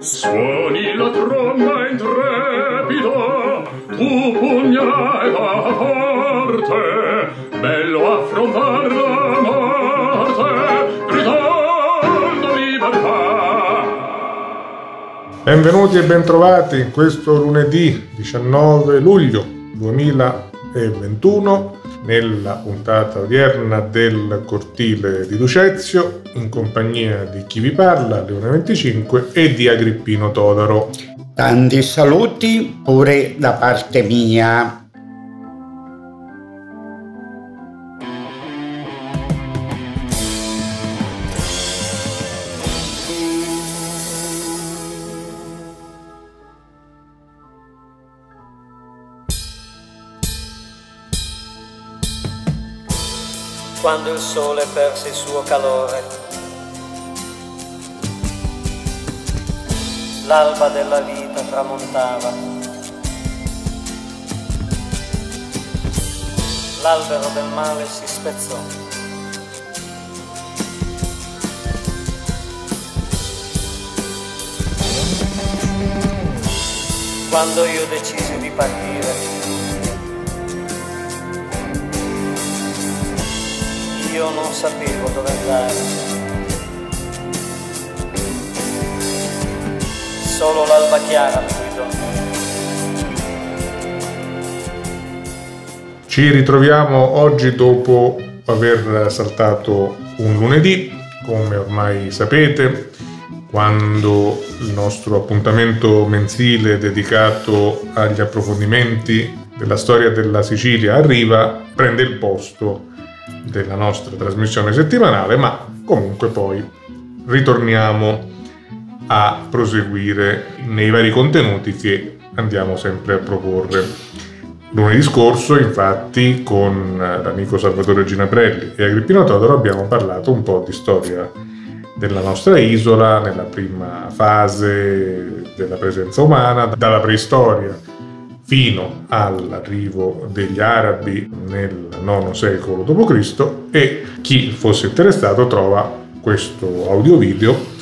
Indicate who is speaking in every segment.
Speaker 1: Suoni la tromba intrepida, tu pugna va forte, bello affrontar la morte, gridando libertà.
Speaker 2: Benvenuti e bentrovati in questo lunedì 19 luglio 2021 nella puntata odierna del cortile di Ducezio in compagnia di chi vi parla, Leone 25 e di Agrippino Todaro.
Speaker 3: Tanti saluti pure da parte mia.
Speaker 4: Sole perse il suo calore. L'alba della vita tramontava. L'albero del male si spezzò. Quando io decisi di partire, io non sapevo dove andare. Solo l'alba chiara mi guidò.
Speaker 2: Ci ritroviamo oggi dopo aver saltato un lunedì, come ormai sapete, quando il nostro appuntamento mensile dedicato agli approfondimenti della storia della Sicilia arriva, prende il posto della nostra trasmissione settimanale, ma comunque poi ritorniamo a proseguire nei vari contenuti che andiamo sempre a proporre. Lunedì scorso, infatti, con l'amico Salvatore Ginaprelli e Agrippino Todoro abbiamo parlato un po' di storia della nostra isola nella prima fase della presenza umana, dalla preistoria fino all'arrivo degli arabi nel IX secolo d.C. e chi fosse interessato trova questo audio-video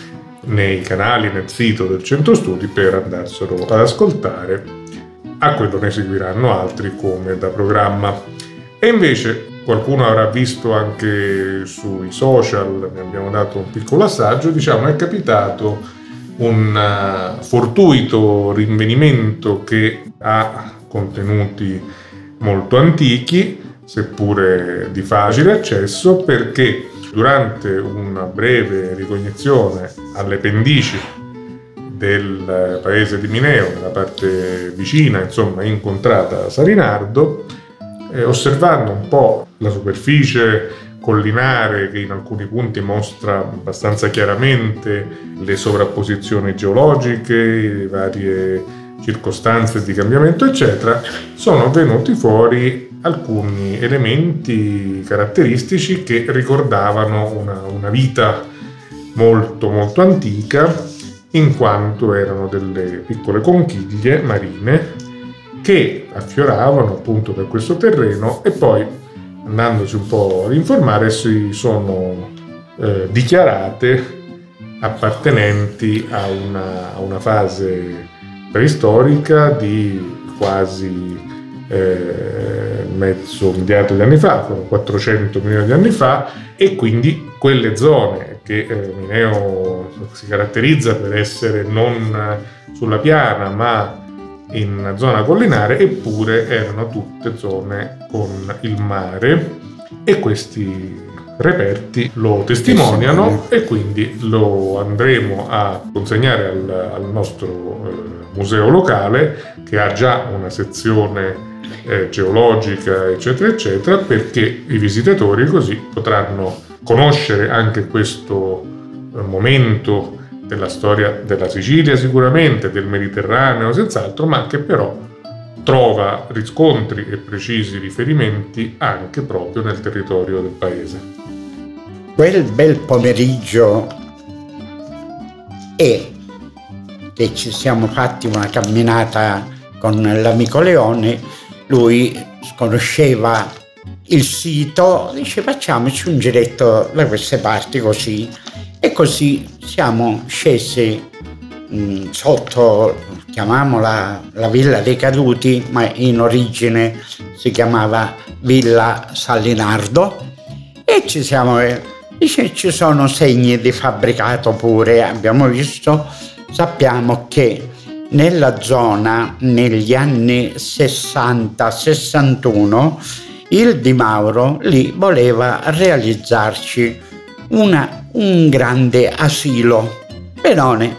Speaker 2: nei canali nel sito del centro studi per andarselo ad ascoltare. A quello ne seguiranno altri come da programma. E invece qualcuno avrà visto anche sui social, ne abbiamo dato un piccolo assaggio, diciamo è capitato un uh, fortuito rinvenimento che ha contenuti molto antichi, seppure di facile accesso, perché durante una breve ricognizione alle pendici del paese di Mineo, nella parte vicina, insomma, incontrata a Sarinardo, eh, osservando un po' la superficie collinare che in alcuni punti mostra abbastanza chiaramente le sovrapposizioni geologiche, le varie circostanze di cambiamento, eccetera, sono venuti fuori alcuni elementi caratteristici che ricordavano una, una vita molto molto antica, in quanto erano delle piccole conchiglie marine che affioravano appunto da questo terreno e poi andandosi un po' ad informare, si sono eh, dichiarate appartenenti a una, a una, fase preistorica di quasi eh, mezzo miliardo di anni fa, 400 milioni di anni fa, e quindi quelle zone che eh, Mineo si caratterizza per essere non sulla piana ma in zona collinare, eppure erano tutte zone con il mare e questi reperti lo testimoniano e quindi lo andremo a consegnare al, al nostro eh, museo locale che ha già una sezione eh, geologica eccetera eccetera perché i visitatori così potranno conoscere anche questo eh, momento della storia della Sicilia sicuramente, del Mediterraneo senz'altro, ma che però trova riscontri e precisi riferimenti anche proprio nel territorio del paese.
Speaker 3: Quel bel pomeriggio e che ci siamo fatti una camminata con l'amico Leone, lui conosceva il sito, dice facciamoci un giretto da queste parti così E così siamo scesi mh, mm, sotto, chiamiamola la Villa dei Caduti, ma in origine si chiamava Villa Salinardo e ci siamo Dice ci sono segni di fabbricato pure, abbiamo visto, sappiamo che nella zona negli anni 60-61 il Di Mauro lì voleva realizzarci una, un grande asilo. Benone,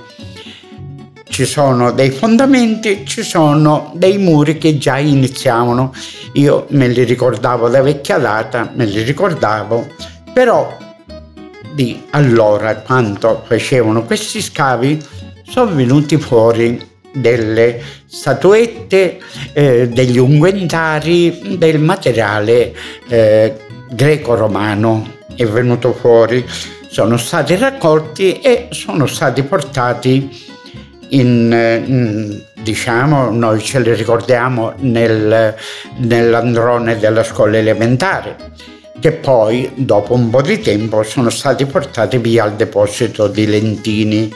Speaker 3: ci sono dei fondamenti, ci sono dei muri che già iniziavano. Io me li ricordavo da vecchia data, me li ricordavo, però di allora, quando facevano questi scavi, sono venuti fuori delle statuette, eh, degli unguentari, del materiale eh, greco-romano è venuto fuori, sono stati raccolti e sono stati portati in, in diciamo, noi ce li ricordiamo nel, nell'androne della scuola elementare che poi dopo un po' di tempo sono stati portati via al deposito di Lentini.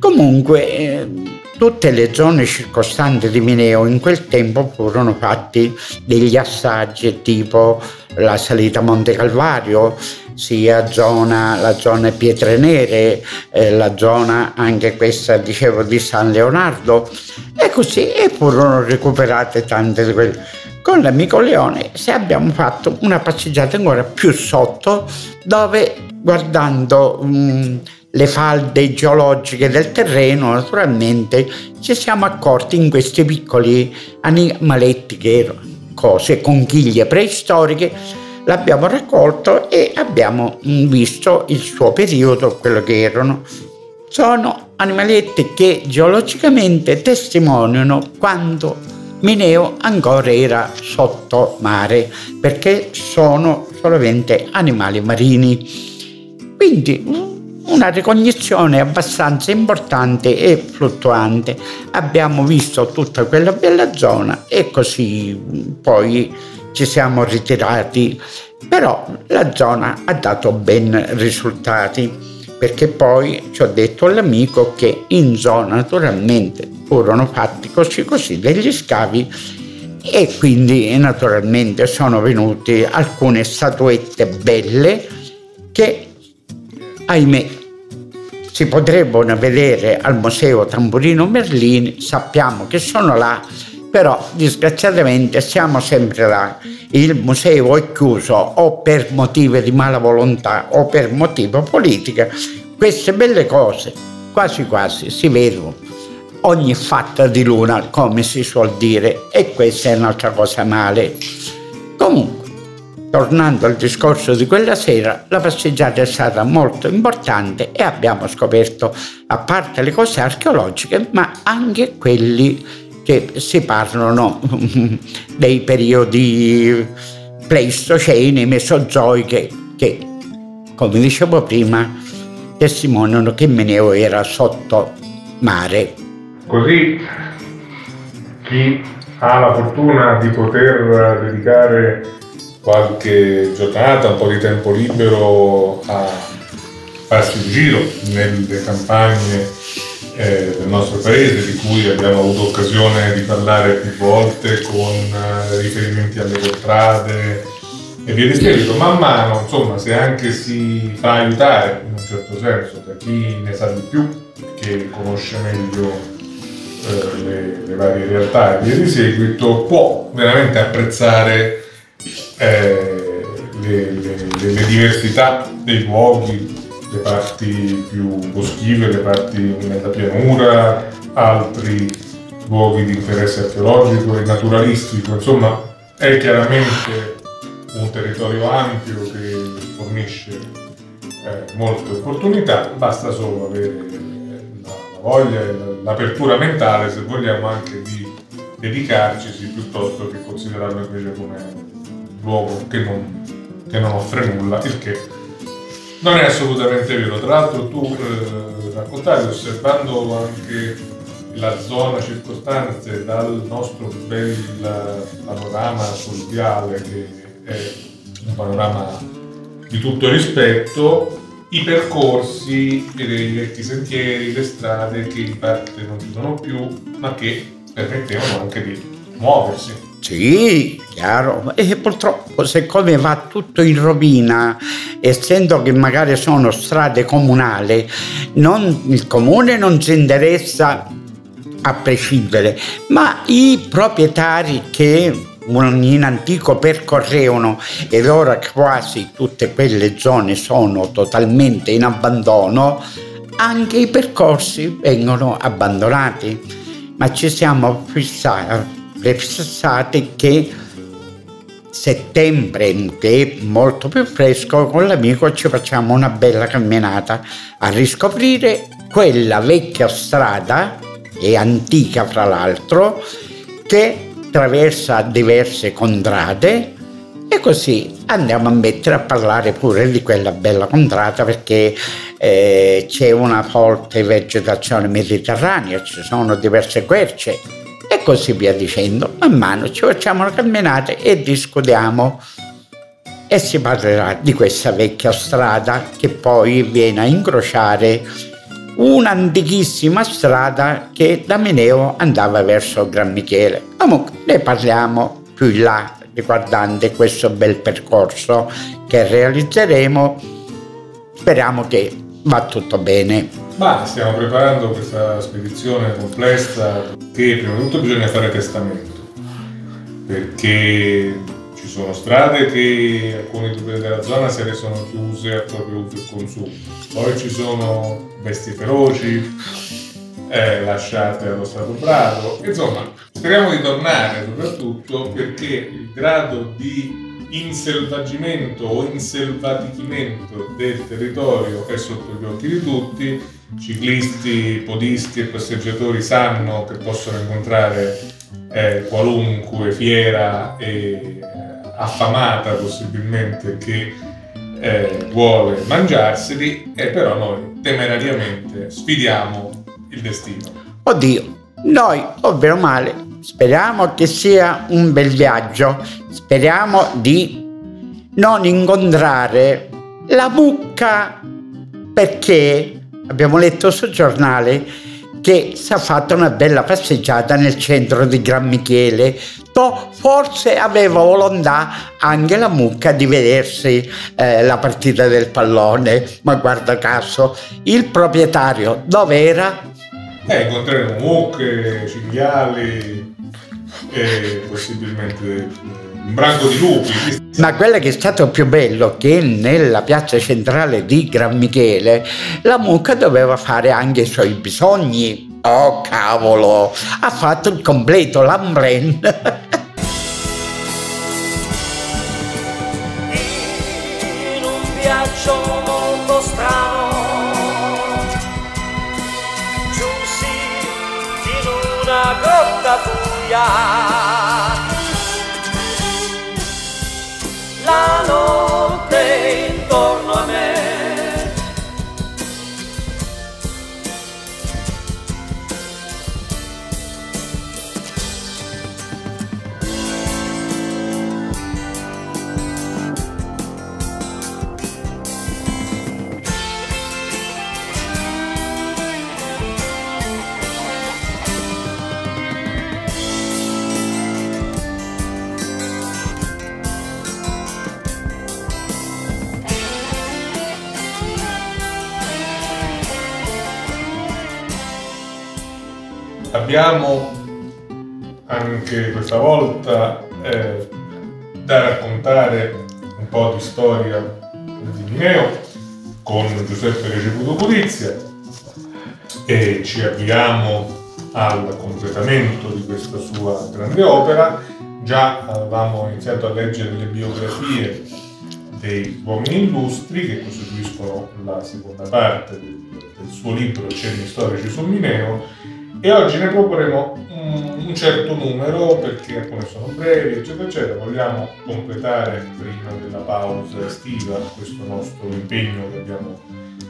Speaker 3: Comunque eh, tutte le zone circostanti di Mineo in quel tempo furono fatti degli assaggi tipo la salita Monte Calvario, sia zona, la zona Pietre Nere, eh, la zona anche questa dicevo di San Leonardo. E così e furono recuperate tante di quelle. Con l'amico Leone se abbiamo fatto una passeggiata ancora più sotto dove guardando um, le falde geologiche del terreno naturalmente ci siamo accorti in questi piccoli animaletti che erano cose, conchiglie preistoriche l'abbiamo raccolto e abbiamo visto il suo periodo, quello che erano. Sono animaletti che geologicamente testimoniano quando Mineo ancora era sotto mare perché sono solamente animali marini. Quindi una ricognizione abbastanza importante e fluttuante. Abbiamo visto tutta quella bella zona e così poi ci siamo ritirati, però la zona ha dato ben risultati perché poi ci ho detto all'amico che in zona naturalmente furono fatti così così degli scavi e quindi naturalmente sono venute alcune statuette belle che ahimè si potrebbero vedere al Museo Tamburino Merlini, sappiamo che sono là, però disgraziatamente siamo sempre là. Il museo è chiuso o per motivi di mala volontà o per motivo politico. Queste belle cose quasi quasi si vedono ogni fatta di luna, come si suol dire, e questa è un'altra cosa male. Comunque, tornando al discorso di quella sera, la passeggiata è stata molto importante e abbiamo scoperto, a parte le cose archeologiche, ma anche quelli che si parlano dei periodi pleistoceni, mesozoiche, che, come dicevo prima, testimoniano che Meneo era sotto mare.
Speaker 2: Così chi ha la fortuna di poter dedicare qualche giornata, un po' di tempo libero a farsi un giro nelle campagne eh, del nostro paese, di cui abbiamo avuto occasione di parlare più volte con eh, riferimenti alle contrade e via di seguito. Man mano, insomma, se anche si fa aiutare in un certo senso da chi ne sa di più, che conosce meglio eh, le, le, varie realtà e via di seguito, può veramente apprezzare eh, le, le, le, diversità dei luoghi, le parti più boschive, le parti nella pianura, altri luoghi di interesse archeologico e naturalistico, insomma è chiaramente un territorio ampio che fornisce eh, molte opportunità, basta solo avere voglia e l'apertura mentale, se vogliamo, anche di dedicarci piuttosto che considerarlo invece come un luogo che non, che non, offre nulla, il che non è assolutamente vero. Tra l'altro tu eh, raccontavi, osservando anche la zona circostante dal nostro bel panorama sul viale, che è un panorama di tutto rispetto, i percorsi, i vecchi sentieri, le strade che in parte non ci sono più, ma che permettevano anche di muoversi.
Speaker 3: Sì, chiaro. E purtroppo siccome va tutto in rovina, essendo che magari sono strade comunali, non, il comune non si interessa a prescindere, ma i proprietari che in antico percorrevano ed ora quasi tutte quelle zone sono totalmente in abbandono, anche i percorsi vengono abbandonati. Ma ci siamo fissati che settembre, che è molto più fresco, con l'amico ci facciamo una bella camminata a riscoprire quella vecchia strada, e antica fra l'altro, che attraversa diverse contrade e così andiamo a mettere a parlare pure di quella bella contrada perché eh, c'è una forte vegetazione mediterranea, ci sono diverse querce e così via dicendo. Man mano ci facciamo una camminata e discutiamo e si parlerà di questa vecchia strada che poi viene a incrociare un'antichissima strada che da Mineo andava verso Gran Michele. Comunque ne parliamo più in là riguardante questo bel percorso che realizzeremo. Speriamo che va tutto bene.
Speaker 2: Ma stiamo preparando questa spedizione complessa che prima di tutto bisogna fare testamento perché ci sono strade che alcuni dubbi della zona se ne sono chiuse al proprio uso e consumo. Poi ci sono bestie feroci eh, lasciate allo stato brado. Insomma, speriamo di tornare soprattutto perché il grado di inselvaggimento o inselvatichimento del territorio è sotto gli occhi di tutti. Ciclisti, podisti e passeggiatori sanno che possono incontrare eh, qualunque fiera e affamata possibilmente che eh, vuole mangiarseli e però noi temerariamente sfidiamo il destino.
Speaker 3: Oddio, noi, ovvero male, speriamo che sia un bel viaggio, speriamo di non incontrare la mucca. Perché abbiamo letto sul giornale che si è fatta una bella passeggiata nel centro di Gran Michele. To, forse aveva volontà anche la mucca di vedersi eh, la partita del pallone, ma guarda caso, il proprietario dove era?
Speaker 2: Eh, incontreremo mucche, cinghiali e possibilmente un branco di lupi.
Speaker 3: Ma quello che è stato più bello è che nella piazza centrale di Gran Michele la mucca doveva fare anche i suoi bisogni. Oh cavolo, ha fatto il completo l'ambren.
Speaker 4: In un viaggio molto strano giunsi in una grotta buia
Speaker 2: Abbiamo anche questa volta eh, da raccontare un po' di storia di Mineo con Giuseppe Receputo Pulizia e ci avviamo al completamento di questa sua grande opera. Già avevamo iniziato a leggere le biografie dei uomini illustri che costituiscono la seconda parte del, del suo libro Cenni storici sul Mineo e oggi ne proporremo un, certo numero perché alcune sono brevi eccetera eccetera vogliamo completare prima della pausa estiva questo nostro impegno che abbiamo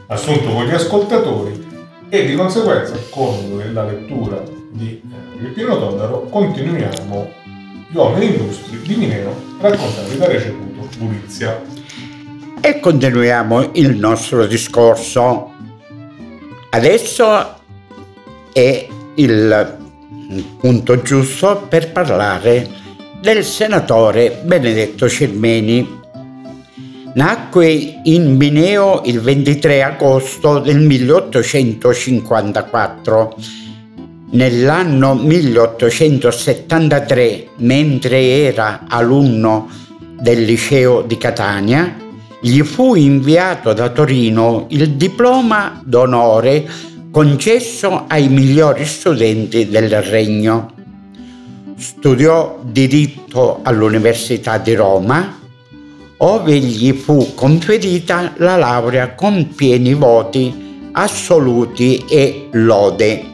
Speaker 2: assunto con gli ascoltatori e di conseguenza con la lettura di eh, Peppino Todaro continuiamo gli uomini illustri di Mineo raccontati da Receputo Pulizia
Speaker 3: e continuiamo il nostro discorso. Adesso è il punto giusto per parlare del senatore Benedetto Cermeni. Nacque in Mineo il 23 agosto del 1854. Nell'anno 1873, mentre era alunno del liceo di Catania, gli fu inviato da Torino il diploma d'onore concesso ai migliori studenti del regno. Studiò diritto all'Università di Roma, ove gli fu conferita la laurea con pieni voti assoluti e lode.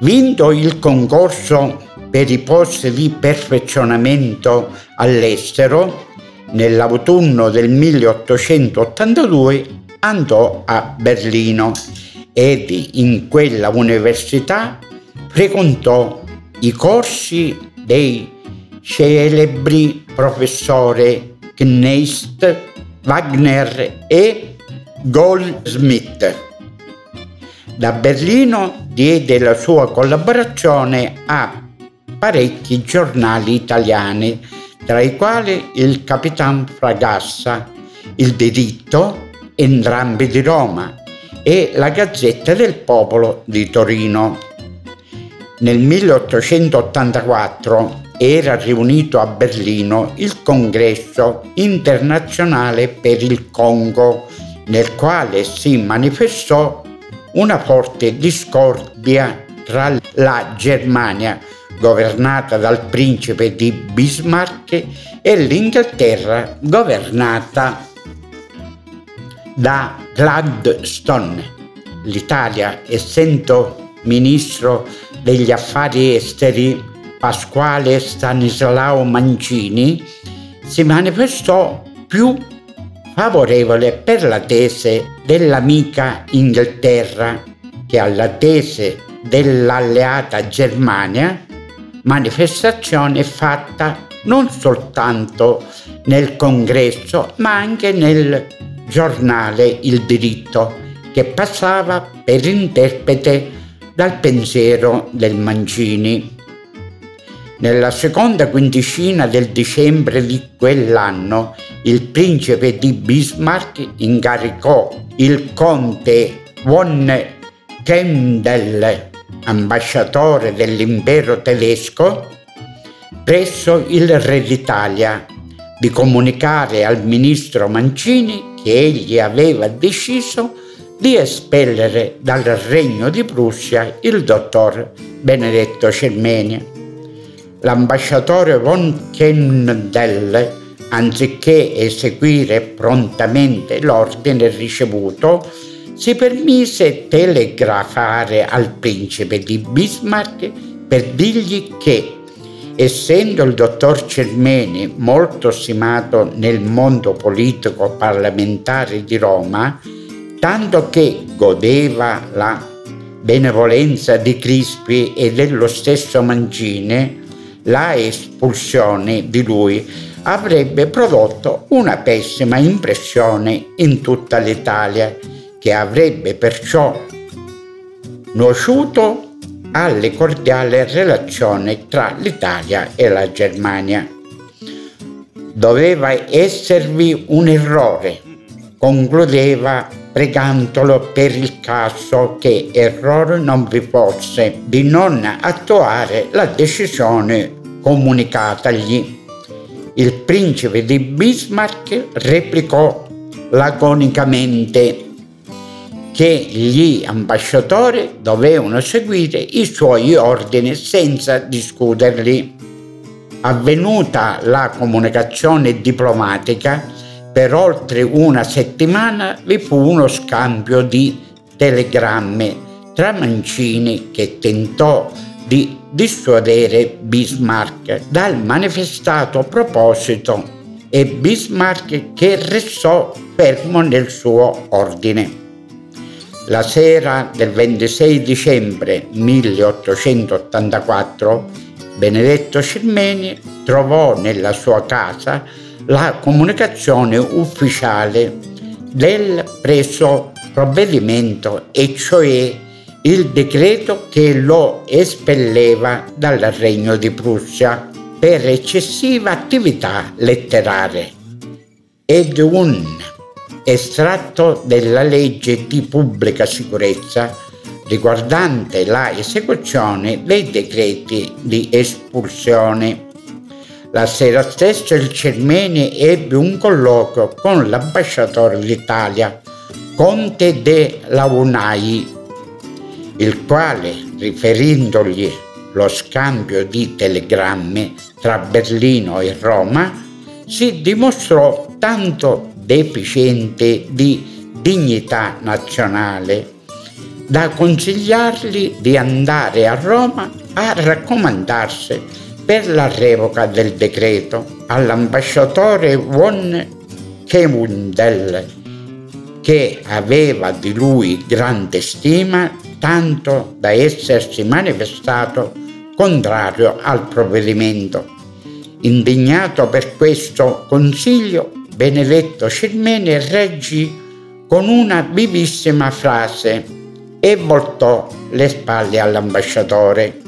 Speaker 3: Vinto il concorso per i posti di perfezionamento all'estero, nell'autunno del 1882 andò a Berlino ed in quella università frequentò i corsi dei celebri professori Kneist, Wagner e Goldsmith. Da Berlino diede la sua collaborazione a parecchi giornali italiani, tra i quali il Capitan Fragassa, il Diritto, entrambi di Roma, e la Gazzetta del Popolo di Torino. Nel 1884 era riunito a Berlino il Congresso internazionale per il Congo, nel quale si manifestò una forte discordia tra la Germania, governata dal principe di Bismarck, e l'Inghilterra, governata da Gladstone. L'Italia, essendo ministro degli affari esteri Pasquale Stanislao Mancini, si manifestò più favorevole per la tese dell'amica Inghilterra che alla tese dell'alleata Germania, manifestazione fatta non soltanto nel congresso ma anche nel giornale Il diritto, che passava per interprete dal pensiero del Mancini. Nella seconda quindicina del dicembre di quell'anno, il principe di Bismarck incaricò il conte von Kendall, ambasciatore dell'impero tedesco, presso il re d'Italia, di comunicare al ministro Mancini che egli aveva deciso di espellere dal regno di Prussia il dottor Benedetto Cermenia. L'ambasciatore von Kendall, anziché eseguire prontamente l'ordine ricevuto, si permise telegrafare al principe di Bismarck per dirgli che essendo il dottor Cermeni molto stimato nel mondo politico parlamentare di Roma, tanto che godeva la benevolenza di Crispi e dello stesso Mancini, la espulsione di lui avrebbe prodotto una pessima impressione in tutta l'Italia, che avrebbe perciò nuociuto alle cordiali relazioni tra l'Italia e la Germania. Doveva esservi un errore, concludeva pregandolo per il caso che errore non vi fosse di non attuare la decisione comunicatagli. Il principe di Bismarck replicò laconicamente che gli ambasciatori dovevano seguire i suoi ordini senza discuterli. Avvenuta la comunicazione diplomatica, per oltre una settimana vi fu uno scambio di telegrammi tra Mancini che tentò di dissuadere Bismarck dal manifestato proposito e Bismarck che restò fermo nel suo ordine. La sera del 26 dicembre 1884 Benedetto Cirmeni trovò nella sua casa la comunicazione ufficiale del preso provvedimento e cioè il decreto che lo espelleva dal Regno di Prussia per eccessiva attività letteraria ed un estratto della legge di pubblica sicurezza riguardante la esecuzione dei decreti di espulsione. La sera stessa il Cermeni ebbe un colloquio con l'ambasciatore d'Italia, Conte de Launai, il quale, riferendogli lo scambio di telegrammi tra Berlino e Roma, si dimostrò tanto deficiente di dignità nazionale da consigliargli di andare a Roma a raccomandarsi per la revoca del decreto all'ambasciatore von Kemundel, che aveva di lui grande stima, tanto da essersi manifestato contrario al provvedimento. Indignato per questo consiglio, Benedetto Cirmeni reggì con una vivissima frase e voltò le spalle all'ambasciatore.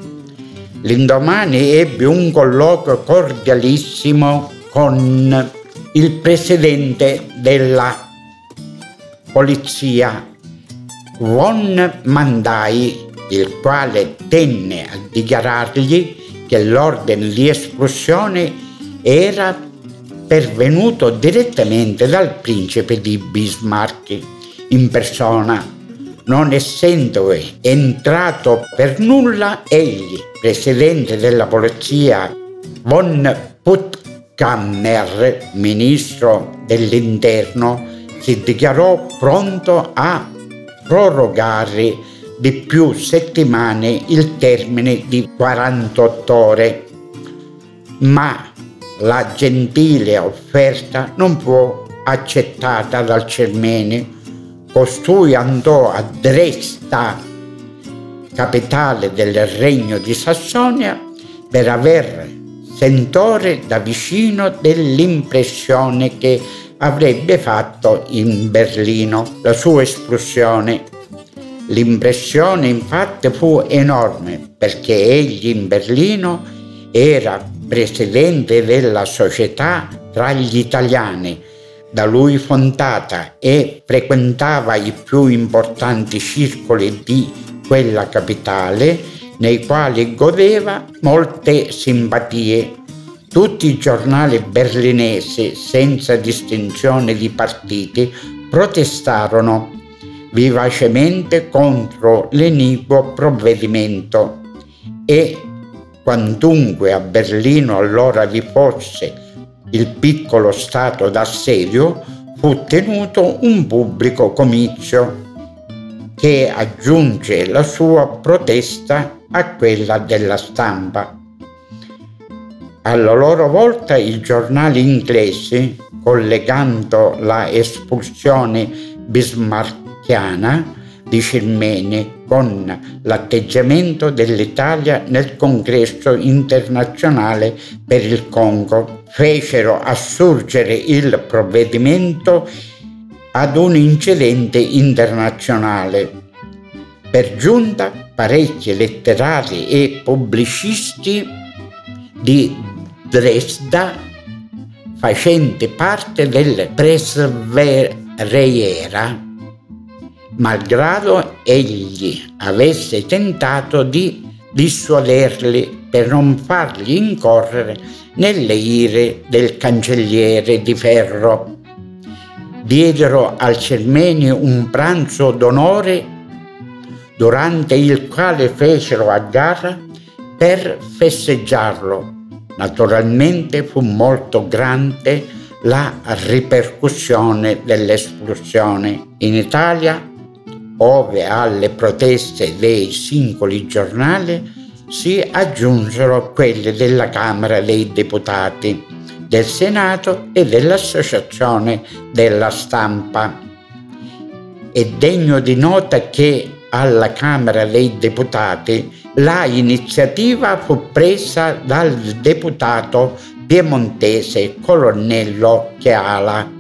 Speaker 3: L'indomani ebbe un colloquio cordialissimo con il presidente della polizia, Von Mandai, il quale tenne a dichiarargli che l'ordine di espulsione era pervenuto direttamente dal principe di Bismarck in persona. Non essendo entrato per nulla egli, presidente della polizia von Puttkammer, ministro dell'interno, si dichiarò pronto a prorogare di più settimane il termine di 48 ore, ma la gentile offerta non fu accettata dal Cermeni Costui andò a Dresda, capitale del regno di Sassonia, per aver sentore da vicino dell'impressione che avrebbe fatto in Berlino la sua espulsione. L'impressione infatti fu enorme perché egli in Berlino era presidente della società tra gli italiani da lui fondata e frequentava i più importanti circoli di quella capitale nei quali godeva molte simpatie. Tutti i giornali berlinesi, senza distinzione di partiti, protestarono vivacemente contro l'iniquo provvedimento e quantunque a Berlino allora vi fosse il piccolo stato d'assedio, fu tenuto un pubblico comizio che aggiunge la sua protesta a quella della stampa. Alla loro volta i giornali inglesi, collegando la espulsione bismarcchiana di Cirmene con l'atteggiamento dell'Italia nel congresso internazionale per il Congo. Fecero assurgere il provvedimento ad un incidente internazionale. Per giunta parecchi letterari e pubblicisti di Dresda facenti parte del Presvereiera malgrado egli avesse tentato di dissuaderli per non fargli incorrere nelle ire del cancelliere di ferro. Diedero al Cermeni un pranzo d'onore durante il quale fecero a gara per festeggiarlo. Naturalmente fu molto grande la ripercussione dell'esplosione. In Italia ove alle proteste dei singoli giornali si aggiunsero quelle della Camera dei Deputati, del Senato e dell'Associazione della Stampa. È degno di nota che alla Camera dei Deputati la iniziativa fu presa dal deputato piemontese Colonnello Chiala,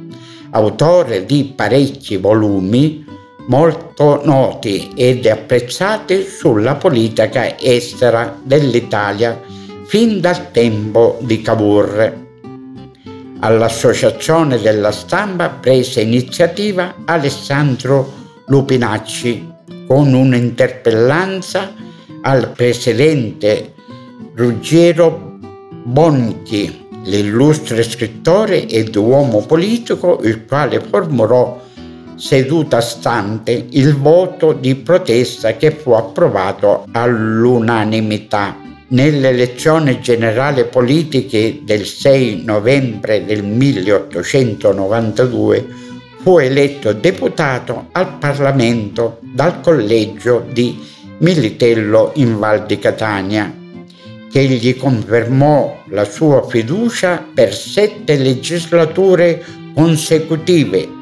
Speaker 3: autore di parecchi volumi molto noti ed apprezzati sulla politica estera dell'Italia fin dal tempo di Cavour. All'Associazione della Stampa prese iniziativa Alessandro Lupinacci con un'interpellanza al presidente Ruggero Bonchi, l'illustre scrittore ed uomo politico, il quale formulò seduta stante il voto di protesta che fu approvato all'unanimità. Nelle elezioni generali politiche del 6 novembre del 1892 fu eletto deputato al Parlamento dal collegio di Militello in Val di Catania, che gli confermò la sua fiducia per sette legislature consecutive.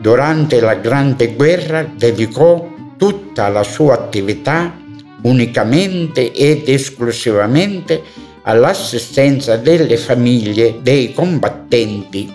Speaker 3: Durante la Grande Guerra dedicò tutta la sua attività unicamente ed esclusivamente all'assistenza delle famiglie dei combattenti.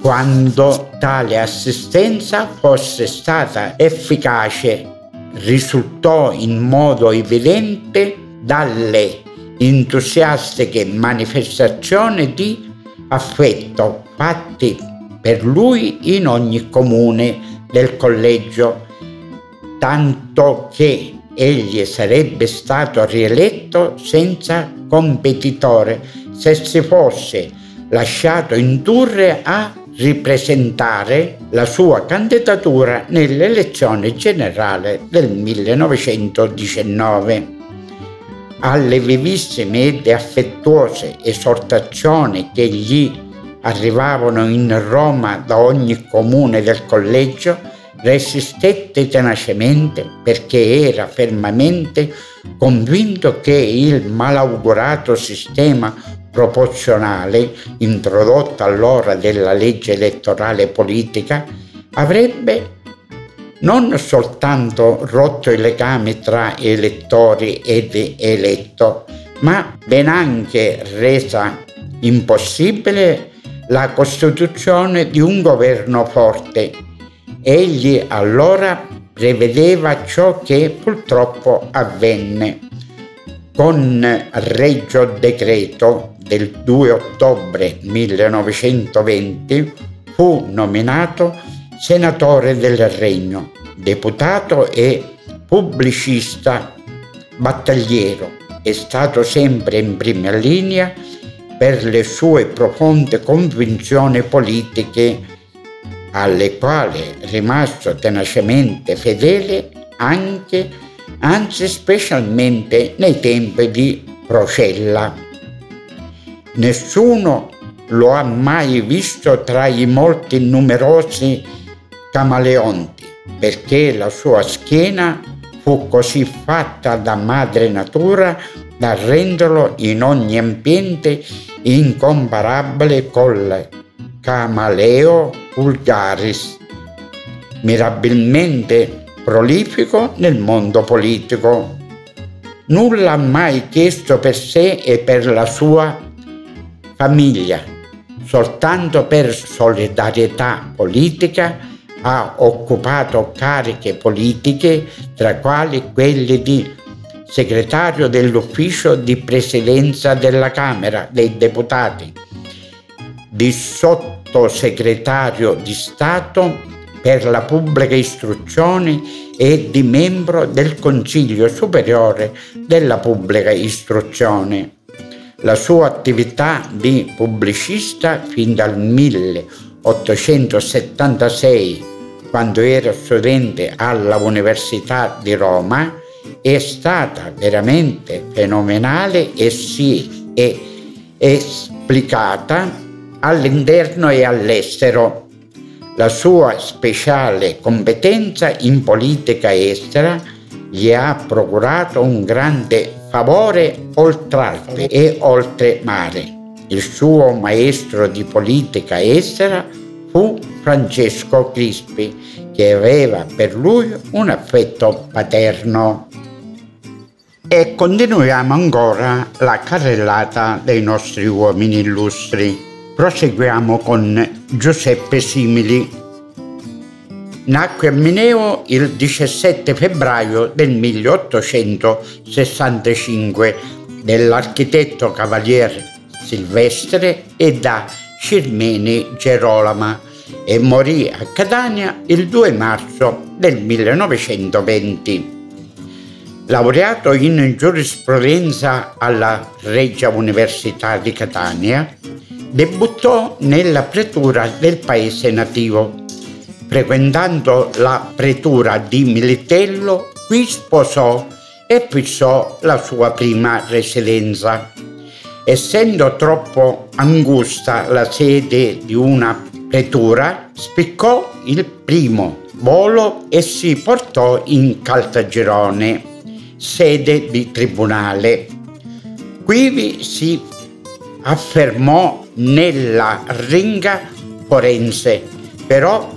Speaker 3: Quando tale assistenza fosse stata efficace risultò in modo evidente dalle entusiastiche manifestazioni di affetto fatti per lui in ogni comune del collegio, tanto che egli sarebbe stato rieletto senza competitore se si fosse lasciato indurre a ripresentare la sua candidatura nell'elezione generale del 1919. Alle vivissime ed affettuose esortazioni che gli arrivavano in Roma da ogni comune del collegio, resistette tenacemente perché era fermamente convinto che il malaugurato sistema proporzionale introdotta allora della legge elettorale politica avrebbe non soltanto rotto i legami tra elettori ed eletto, ma ben anche resa impossibile la costituzione di un governo forte. Egli allora prevedeva ciò che purtroppo avvenne. Con regio decreto del 2 ottobre 1920 fu nominato senatore del Regno, deputato e pubblicista battagliero. È stato sempre in prima linea per le sue profonde convinzioni politiche alle quali rimasto tenacemente fedele anche, anzi specialmente nei tempi di Procella. Nessuno lo ha mai visto tra i molti numerosi camaleonti, perché la sua schiena fu così fatta da madre natura da renderlo in ogni ambiente incomparabile col camaleo vulgaris, mirabilmente prolifico nel mondo politico. Nulla ha mai chiesto per sé e per la sua famiglia. Soltanto per solidarietà politica ha occupato cariche politiche, tra quali quelle di segretario dell'ufficio di presidenza della Camera dei Deputati, di sottosegretario di Stato per la pubblica istruzione e di membro del Consiglio Superiore della Pubblica Istruzione. La sua attività di pubblicista fin dal 1876, quando era studente alla Università di Roma, è stata veramente fenomenale e si è esplicata all'interno e all'estero. La sua speciale competenza in politica estera gli ha procurato un grande favore oltre Alpe e oltre mare. Il suo maestro di politica estera fu Francesco Crispi, che aveva per lui un affetto paterno. E continuiamo ancora la carrellata dei nostri uomini illustri. Proseguiamo con Giuseppe Simili. Nacque a Mineo il 17 febbraio del 1865 dell'architetto cavaliere Silvestre e da Cirmeni Gerolama e morì a Catania il 2 marzo del 1920. Laureato in giurisprudenza alla Regia Università di Catania, debuttò nella pretura del paese nativo. Frequentando la pretura di Militello, qui sposò e fissò la sua prima residenza. Essendo troppo angusta la sede di una pretura, spiccò il primo volo e si portò in Caltagirone sede di tribunale. Quivi si affermò nella ringa forense, però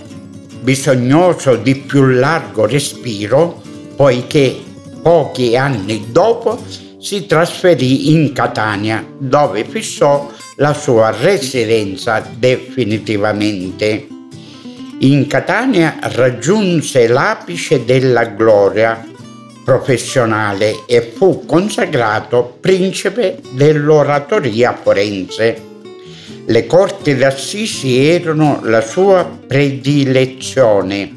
Speaker 3: bisognoso di più largo respiro, poiché pochi anni dopo si trasferì in Catania, dove fissò la sua residenza definitivamente. In Catania raggiunse l'apice della gloria professionale e fu consacrato principe dell'oratoria forense. Le corti d'Assisi erano la sua predilezione.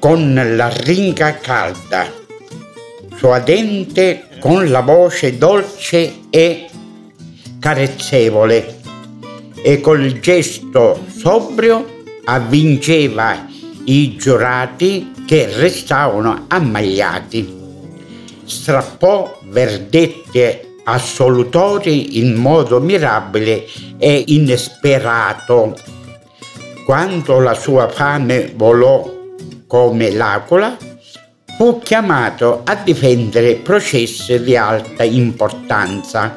Speaker 3: Con la ringa calda, suadente con la voce dolce e carezzevole e col gesto sobrio avvinceva i giurati che restavano ammagliati. Strappò verdette assolutori in modo mirabile e inesperato. Quando la sua fame volò come l'aquila, fu chiamato a difendere processi di alta importanza,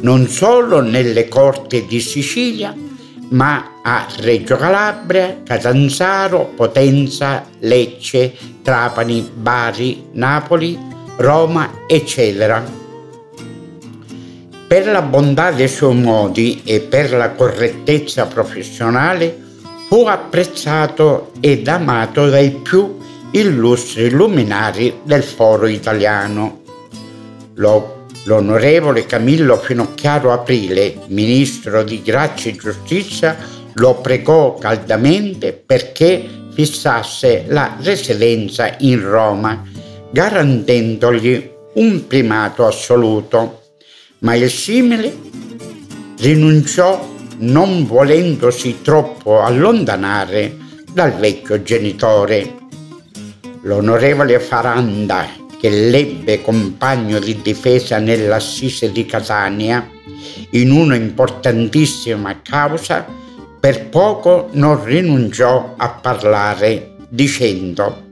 Speaker 3: non solo nelle corti di Sicilia, ma a Reggio Calabria, Catanzaro, Potenza, Lecce, Trapani, Bari, Napoli, Roma, eccetera. Per la bontà dei suoi modi e per la correttezza professionale fu apprezzato ed amato dai più illustri luminari del foro italiano. Lo L'onorevole Camillo Finocchiaro Aprile, ministro di Grazia e Giustizia, lo pregò caldamente perché fissasse la residenza in Roma, garantendogli un primato assoluto. Ma il simile rinunciò non volendosi troppo allontanare dal vecchio genitore. L'onorevole Faranda, che l'ebbe compagno di difesa nell'assise di Catania in una importantissima causa, per poco non rinunciò a parlare dicendo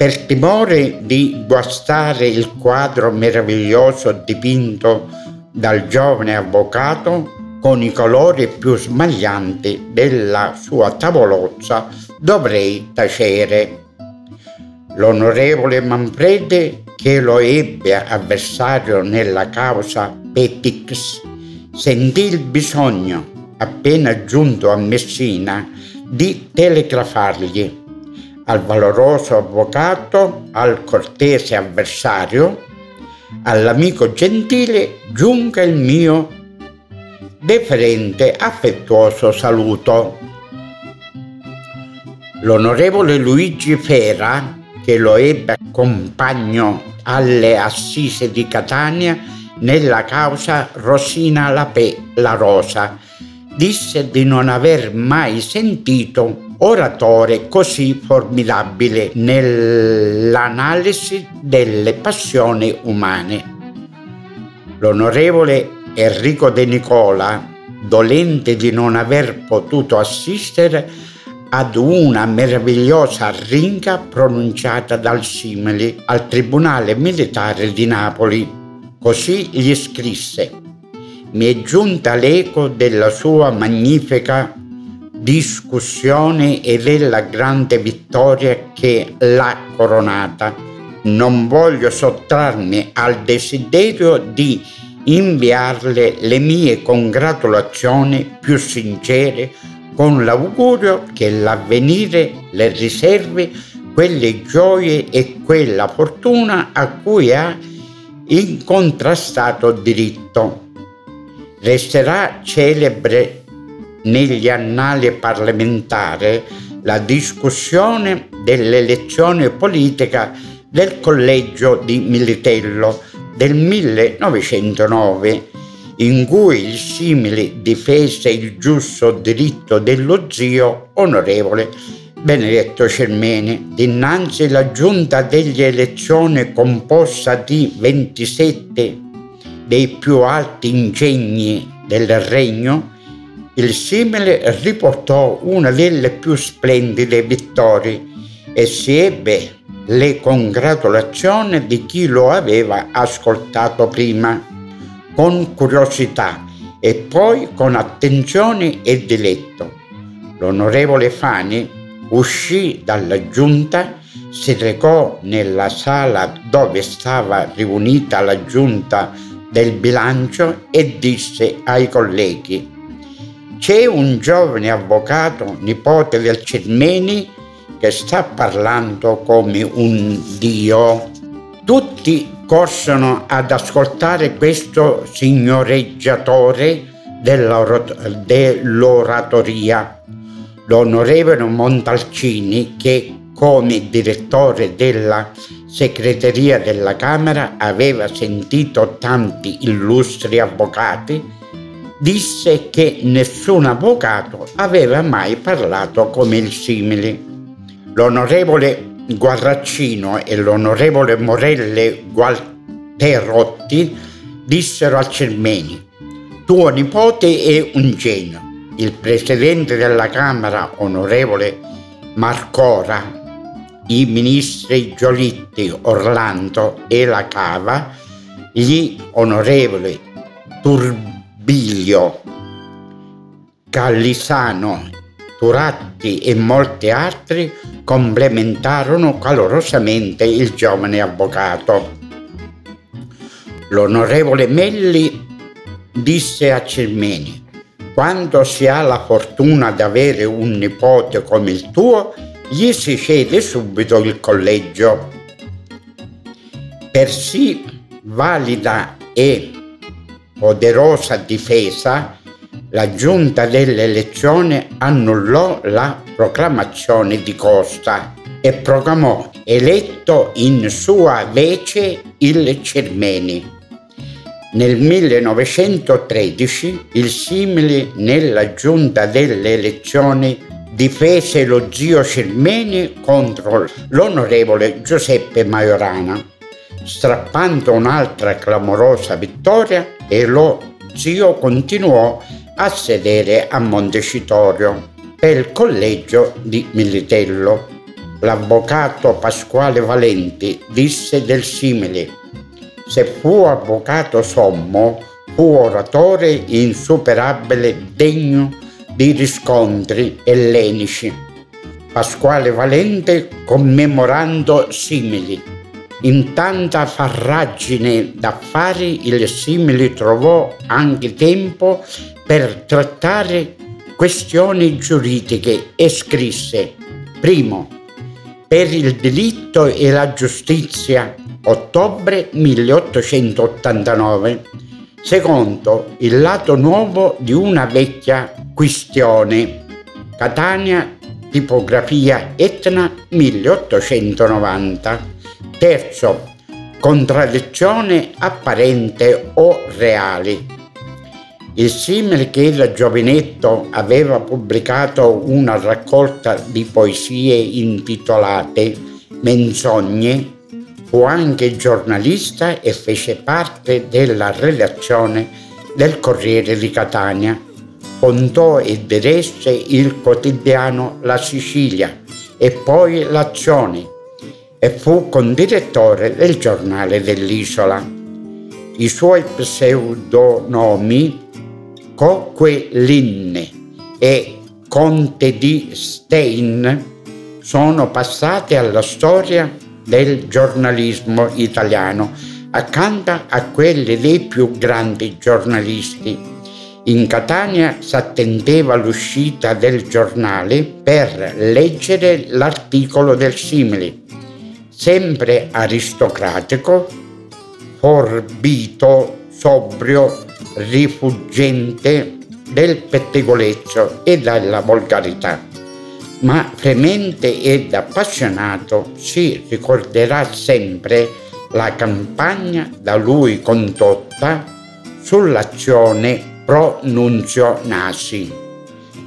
Speaker 3: per timore di guastare il quadro meraviglioso dipinto dal giovane avvocato con i colori più smaglianti della sua tavolozza, dovrei tacere. L'onorevole Manfredi, che lo ebbe avversario nella causa Petix, sentì il bisogno, appena giunto a Messina, di telegrafargli al valoroso avvocato, al cortese avversario, all'amico gentile giunga il mio deferente affettuoso saluto. L'onorevole Luigi Fera che lo ebbe compagno alle assise di Catania nella causa Rosina Lapè La Rosa. Disse di non aver mai sentito oratore così formidabile nell'analisi delle passioni umane. L'onorevole Enrico De Nicola, dolente di non aver potuto assistere, ad una meravigliosa ringa pronunciata dal Simili al Tribunale Militare di Napoli. Così gli scrisse: Mi è giunta l'eco della sua magnifica discussione e della grande vittoria che l'ha coronata. non voglio sottrarmi al desiderio di inviarle le mie congratulazioni più sincere con l'augurio che l'avvenire le riservi quelle gioie e quella fortuna a cui ha incontrastato diritto. Resterà celebre negli annali parlamentari la discussione dell'elezione politica del collegio di Militello del 1909 in cui il simile difese il giusto diritto dello zio onorevole Benedetto Cermeni, dinanzi alla giunta degli elezioni composta di 27 dei più alti ingegni del regno, il simile riportò una delle più splendide vittorie e si ebbe le congratulazioni di chi lo aveva ascoltato prima, con curiosità e poi con attenzione e diletto. L'onorevole Fani uscì dalla giunta, si recò nella sala dove stava riunita la giunta del bilancio e disse ai colleghi c'è un giovane avvocato, nipote del Cermeni, che sta parlando come un dio. Tutti corsero ad ascoltare questo signoreggiatore dell'oratoria l'onorevole Montalcini che come direttore della segreteria della Camera aveva sentito tanti illustri avvocati, disse che nessun avvocato aveva mai parlato come il simile. L'onorevole Guarraccino e l'onorevole Morelle Gualterotti dissero al Cermeni, tuo nipote è un genio. Il presidente della Camera, onorevole Marcora, i ministri Giolitti, Orlando e La Cava, gli onorevoli Turbiglio, Callisano, Turatti e molti altri complementarono calorosamente il giovane avvocato. L'onorevole Melli disse a Cermeni quando si ha la fortuna di avere un nipote come il tuo, gli si cede subito il collegio. Per sì valida e poderosa difesa, la giunta delle elezioni annullò la proclamazione di Costa e proclamò eletto in sua vece il Cermeni. Nel 1913 il simile nella giunta delle elezioni difese lo zio Cermeni contro l'onorevole Giuseppe Majorana, strappando un'altra clamorosa vittoria e lo zio continuò a sedere a Montecitorio per collegio di Militello. L'avvocato Pasquale Valenti disse del simile se fu avvocato sommo, fu oratore insuperabile degno di riscontri ellenici. Pasquale Valente commemorando simili. In tanta farragine d'affari il simili trovò anche tempo per trattare questioni giuridiche e scrisse primo per il diritto e la giustizia ottobre 1889. Secondo, il lato nuovo di una vecchia questione. Catania, tipografia Etna 1890. Terzo, contraddizione apparente o reale. Il simile che da giovinetto aveva pubblicato una raccolta di poesie intitolate Menzogne Fu anche giornalista e fece parte della redazione del Corriere di Catania. Fondò e diresse il quotidiano La Sicilia e poi L'Azione e fu condirettore del giornale dell'isola. I suoi pseudonomi Coquelinne e Conte di Stein sono passati alla storia del giornalismo italiano, accanto a quelli dei più grandi giornalisti. In Catania si attendeva all'uscita del giornale per leggere l'articolo del simile, sempre aristocratico, forbito, sobrio, rifuggente del pettegolezzo e della volgarità. Ma fremente ed appassionato si ricorderà sempre la campagna da lui condotta sull'azione pro Nunzio Nasi.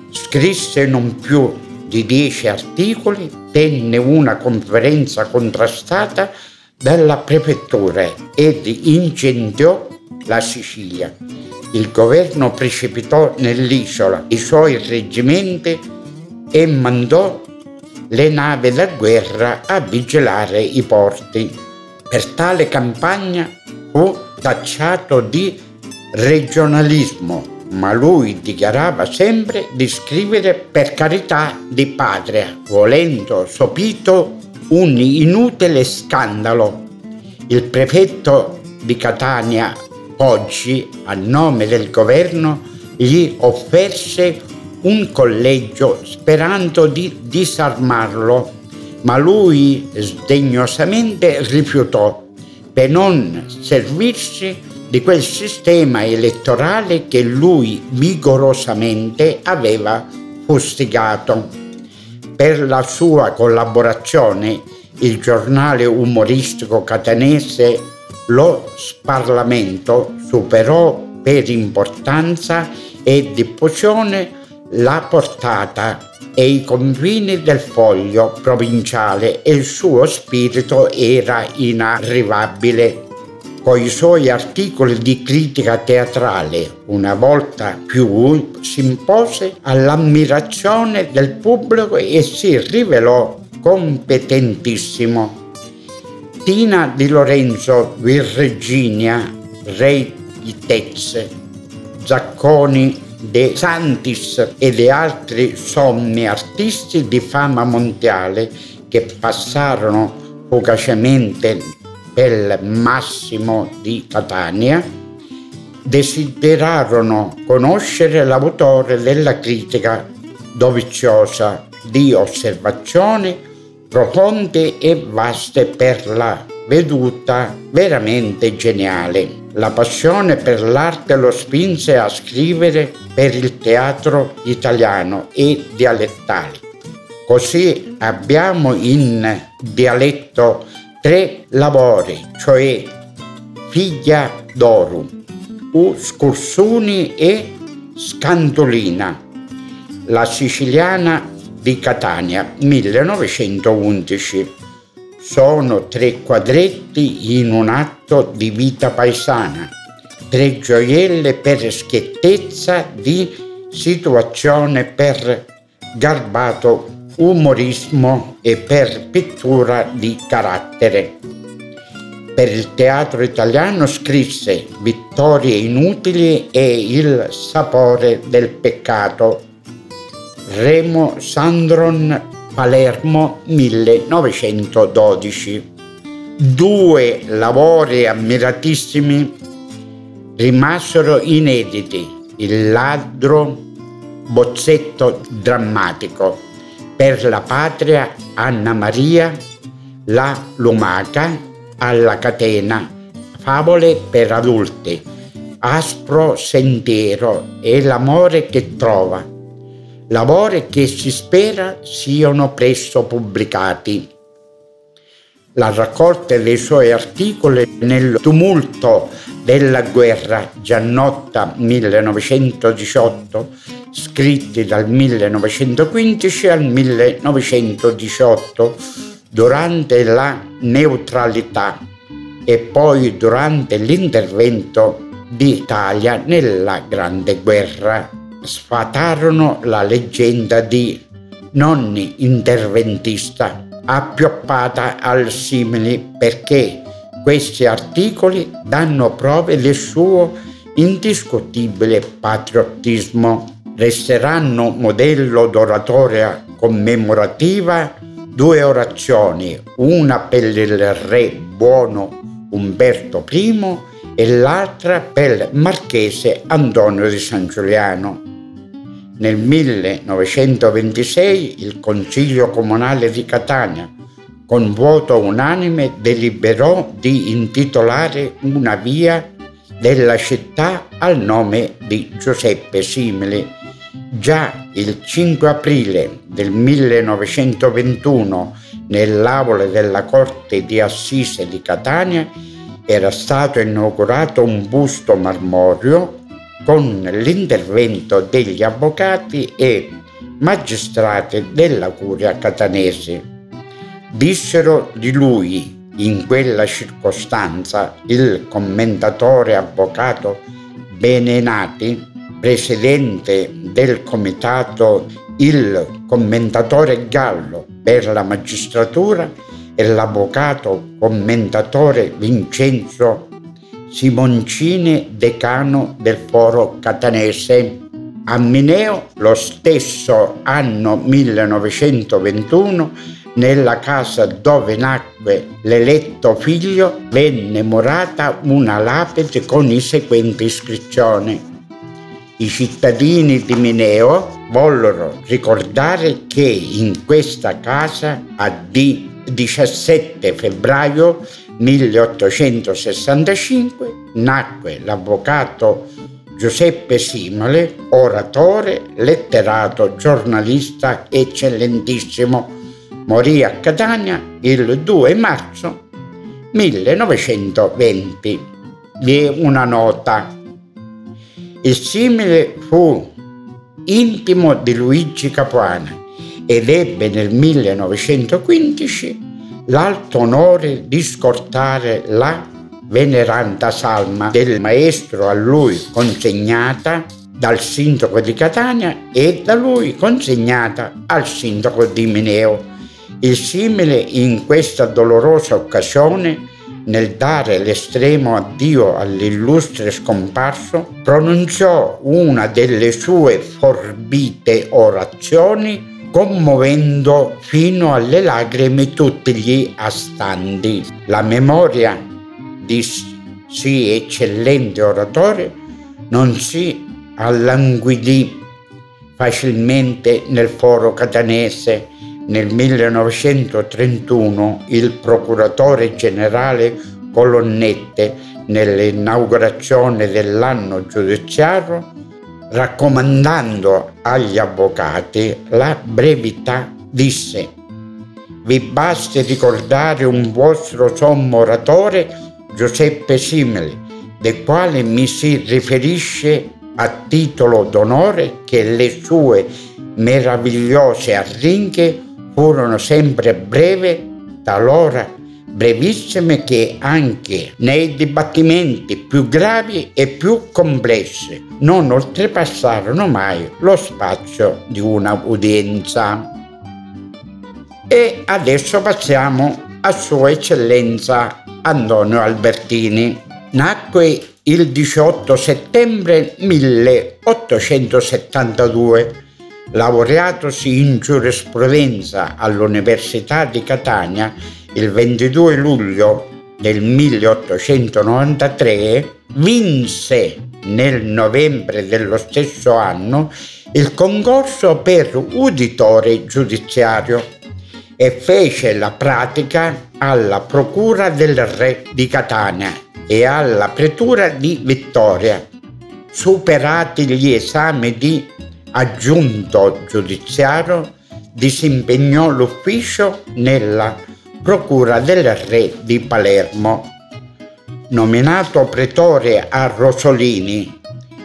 Speaker 3: Scrisse non più di dieci articoli, tenne una conferenza contrastata dalla prefettura ed incendiò la Sicilia. Il governo precipitò nell'isola i suoi reggimenti e mandò le navi da guerra a vigilare i porti. Per tale campagna fu tacciato di regionalismo, ma lui dichiarava sempre di scrivere per carità di patria, volendo sopito un inutile scandalo. Il prefetto di Catania oggi, a nome del governo, gli offerse un collegio sperando di disarmarlo, ma lui sdegnosamente rifiutò per non servirsi di quel sistema elettorale che lui vigorosamente aveva fustigato. Per la sua collaborazione il giornale umoristico catanese lo Sparlamento superò per importanza e diffusione la portata e i confini del foglio provinciale e il suo spirito era inarrivabile. Con i suoi articoli di critica teatrale, una volta più si impose all'ammirazione del pubblico e si rivelò competentissimo. Tina di Lorenzo Virginia, re di Tezze, Zacconi De Santis e di altri sommi artisti di fama mondiale che passarono fugacemente per Massimo di Catania, desiderarono conoscere l'autore della critica doviziosa di osservazioni profonde e vaste per la veduta veramente geniale. La passione per l'arte lo spinse a scrivere per il teatro italiano e dialettale. Così abbiamo in dialetto tre lavori, cioè Figlia d'Oro, U Scursuni e Scantolina. La siciliana di Catania 1911. Sono tre quadretti in un atto di vita paesana, tre gioielle per schiettezza di situazione per garbato umorismo e per pittura di carattere. Per il teatro italiano scrisse Vittorie inutili e Il sapore del peccato Remo Sandron Palermo 1912. Due lavori ammiratissimi rimasero inediti. Il ladro, bozzetto drammatico. Per la patria Anna Maria, La lumaca alla catena, favole per adulti, aspro sentiero e l'amore che trova lavori che si spera siano presto pubblicati. La raccolta dei suoi articoli nel tumulto della guerra Giannotta 1918, scritti dal 1915 al 1918, durante la neutralità e poi durante l'intervento d'Italia nella Grande Guerra sfatarono la leggenda di nonni interventista appioppata al simili perché questi articoli danno prove del suo indiscutibile patriottismo. Resteranno modello d'oratoria commemorativa due orazioni, una per il re buono Umberto I e l'altra per il marchese Antonio di San Giuliano. Nel 1926 il Consiglio Comunale di Catania, con voto unanime, deliberò di intitolare una via della città al nome di Giuseppe Simili. Già il 5 aprile del 1921, nell'aula della Corte di Assise di Catania, era stato inaugurato un busto marmorio con l'intervento degli avvocati e magistrati della curia catanese. Dissero di lui in quella circostanza il commentatore avvocato Benenati, presidente del comitato il commentatore Gallo per la magistratura e l'avvocato commentatore Vincenzo Simoncini, decano del foro catanese. A Mineo, lo stesso anno 1921, nella casa dove nacque l'eletto figlio, venne murata una lapide con i seguenti iscrizioni. I cittadini di Mineo vollero ricordare che in questa casa a D 17 febbraio 1865 nacque l'avvocato Giuseppe Simole, oratore, letterato, giornalista eccellentissimo. Morì a Catania il 2 marzo 1920. Vi è una nota. Il simile fu intimo di Luigi Capuana ed ebbe nel 1915 l'alto onore di scortare la veneranda salma del maestro a lui consegnata dal sindaco di Catania e da lui consegnata al sindaco di Mineo. Il simile in questa dolorosa occasione, nel dare l'estremo addio all'illustre scomparso, pronunciò una delle sue forbite orazioni commuovendo fino alle lacrime tutti gli astanti. La memoria di sì eccellente oratore non si allanguidì facilmente nel foro catanese. Nel 1931 il procuratore generale Colonnette, nell'inaugurazione dell'anno giudiziario, raccomandando agli avvocati la brevità, disse vi basti ricordare un vostro sommo oratore, Giuseppe Simili, del quale mi si riferisce a titolo d'onore che le sue meravigliose arringhe furono sempre breve, talora brevissime che anche nei dibattimenti più gravi e più complessi non oltrepassarono mai lo spazio di una udienza. E adesso passiamo a Sua Eccellenza Antonio Albertini. Nacque il 18 settembre 1872 laureatosi in giurisprudenza all'Università di Catania il 22 luglio del 1893, vinse nel novembre dello stesso anno il concorso per uditore giudiziario e fece la pratica alla Procura del Re di Catania e alla Pretura di Vittoria. Superati gli esami di aggiunto giudiziario, disimpegnò l'ufficio nella Procura del Re di Palermo. Nominato pretore a Rosolini,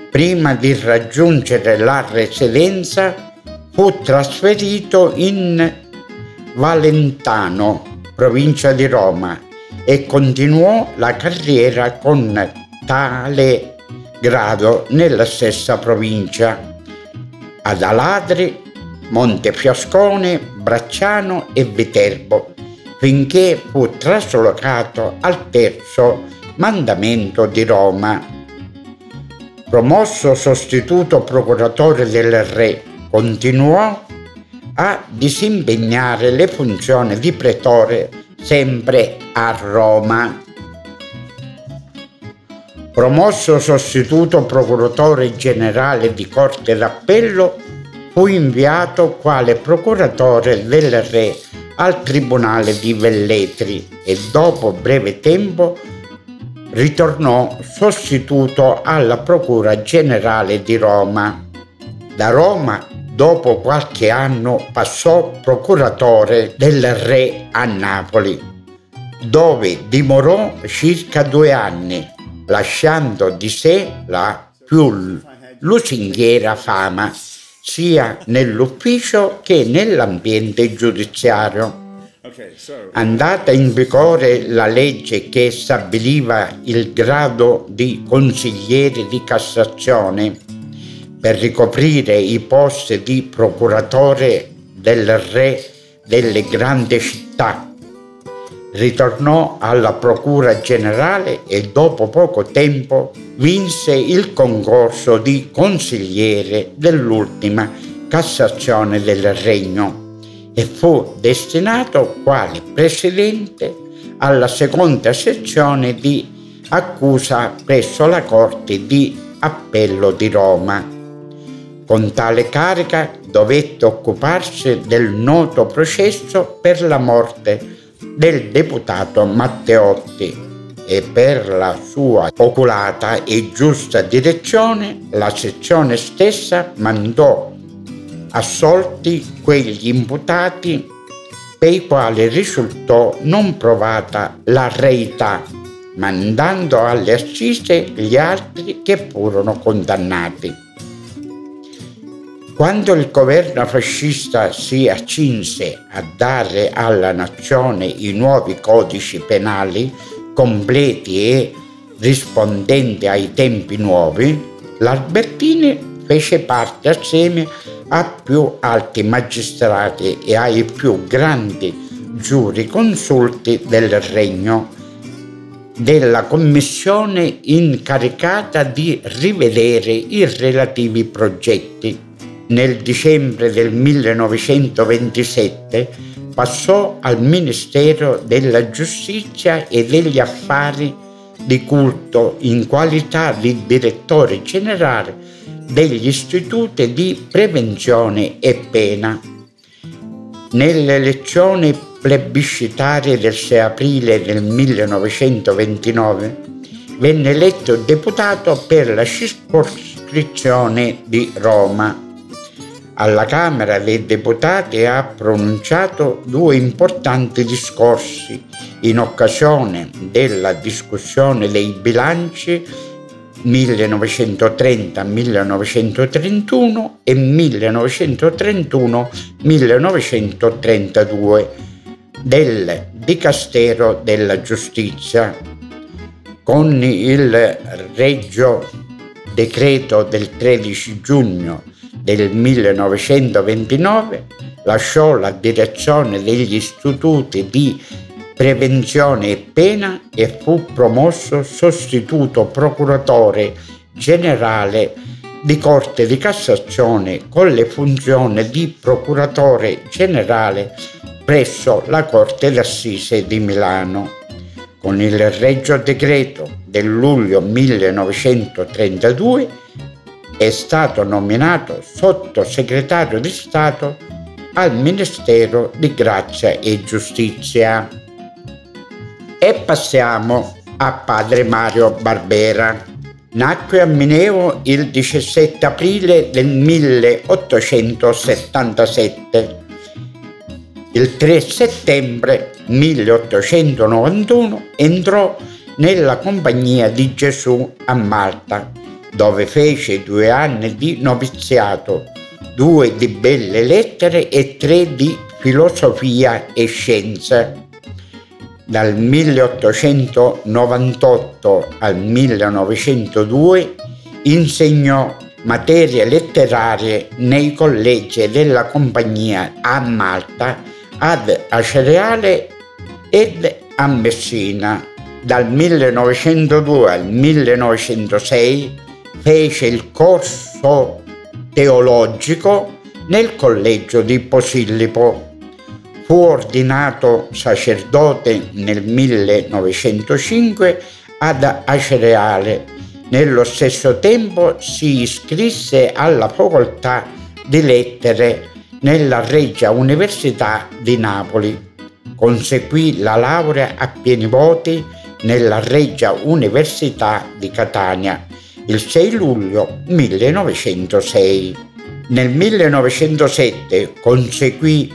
Speaker 3: prima di raggiungere la residenza, fu trasferito in Valentano, provincia di Roma, e continuò la carriera con tale grado nella stessa provincia ad Aladri, Montefiascone, Bracciano e Viterbo, finché fu traslocato al terzo mandamento di Roma. Promosso sostituto procuratore del re, continuò a disimpegnare le funzioni di pretore sempre a Roma. Promosso sostituto procuratore generale di Corte d'Appello, fu inviato quale procuratore del re al Tribunale di Velletri e dopo breve tempo ritornò sostituto alla Procura Generale di Roma. Da Roma, dopo qualche anno, passò procuratore del re a Napoli, dove dimorò circa due anni lasciando di sé la più lusinghiera fama sia nell'ufficio che nell'ambiente giudiziario. Andata in vigore la legge che stabiliva il grado di consigliere di Cassazione per ricoprire i posti di procuratore del re delle grandi città ritornò alla Procura Generale e dopo poco tempo vinse il concorso di consigliere dell'ultima Cassazione del Regno e fu destinato quale presidente alla seconda sezione di accusa presso la Corte di Appello di Roma. Con tale carica dovette occuparsi del noto processo per la morte del deputato Matteotti e per la sua oculata e giusta direzione la sezione stessa mandò assolti quegli imputati per i quali risultò non provata la reità, mandando alle assise gli altri che furono condannati. Quando il governo fascista si accinse a dare alla nazione i nuovi codici penali completi e rispondenti ai tempi nuovi, l'Albertini fece parte assieme a più alti magistrati e ai più grandi giuri consulti del regno della commissione incaricata di rivedere i relativi progetti nel dicembre del 1927 passò al Ministero della Giustizia e degli Affari di Culto in qualità di direttore generale degli istituti di prevenzione e pena. Nelle elezioni plebiscitarie del 6 aprile del 1929 venne eletto deputato per la circoscrizione di Roma alla Camera dei Deputati ha pronunciato due importanti discorsi in occasione della discussione dei bilanci 1930-1931 e 1931-1932 del Dicastero della Giustizia. Con il Regio Decreto del 13 giugno del 1929 lasciò la direzione degli istituti di prevenzione e pena e fu promosso sostituto procuratore generale di Corte di Cassazione con le funzioni di procuratore generale presso la Corte d'Assise di Milano. Con il Regio Decreto del luglio 1932 è stato nominato sottosegretario di Stato al Ministero di Grazia e Giustizia. E passiamo a padre Mario Barbera. Nacque a Mineo il 17 aprile del 1877. Il 3 settembre 1891 entrò nella Compagnia di Gesù a Malta dove fece due anni di noviziato, due di belle lettere e tre di filosofia e scienze. Dal 1898 al 1902 insegnò materie letterarie nei collegi della compagnia a Malta, ad Acereale ed a Messina. Dal 1902 al 1906 fece il corso teologico nel collegio di Posillipo. Fu ordinato sacerdote nel 1905 ad Acereale. Nello stesso tempo si iscrisse alla facoltà di lettere nella Regia Università di Napoli. Conseguì la laurea a pieni voti nella Regia Università di Catania il 6 luglio 1906. Nel 1907 conseguì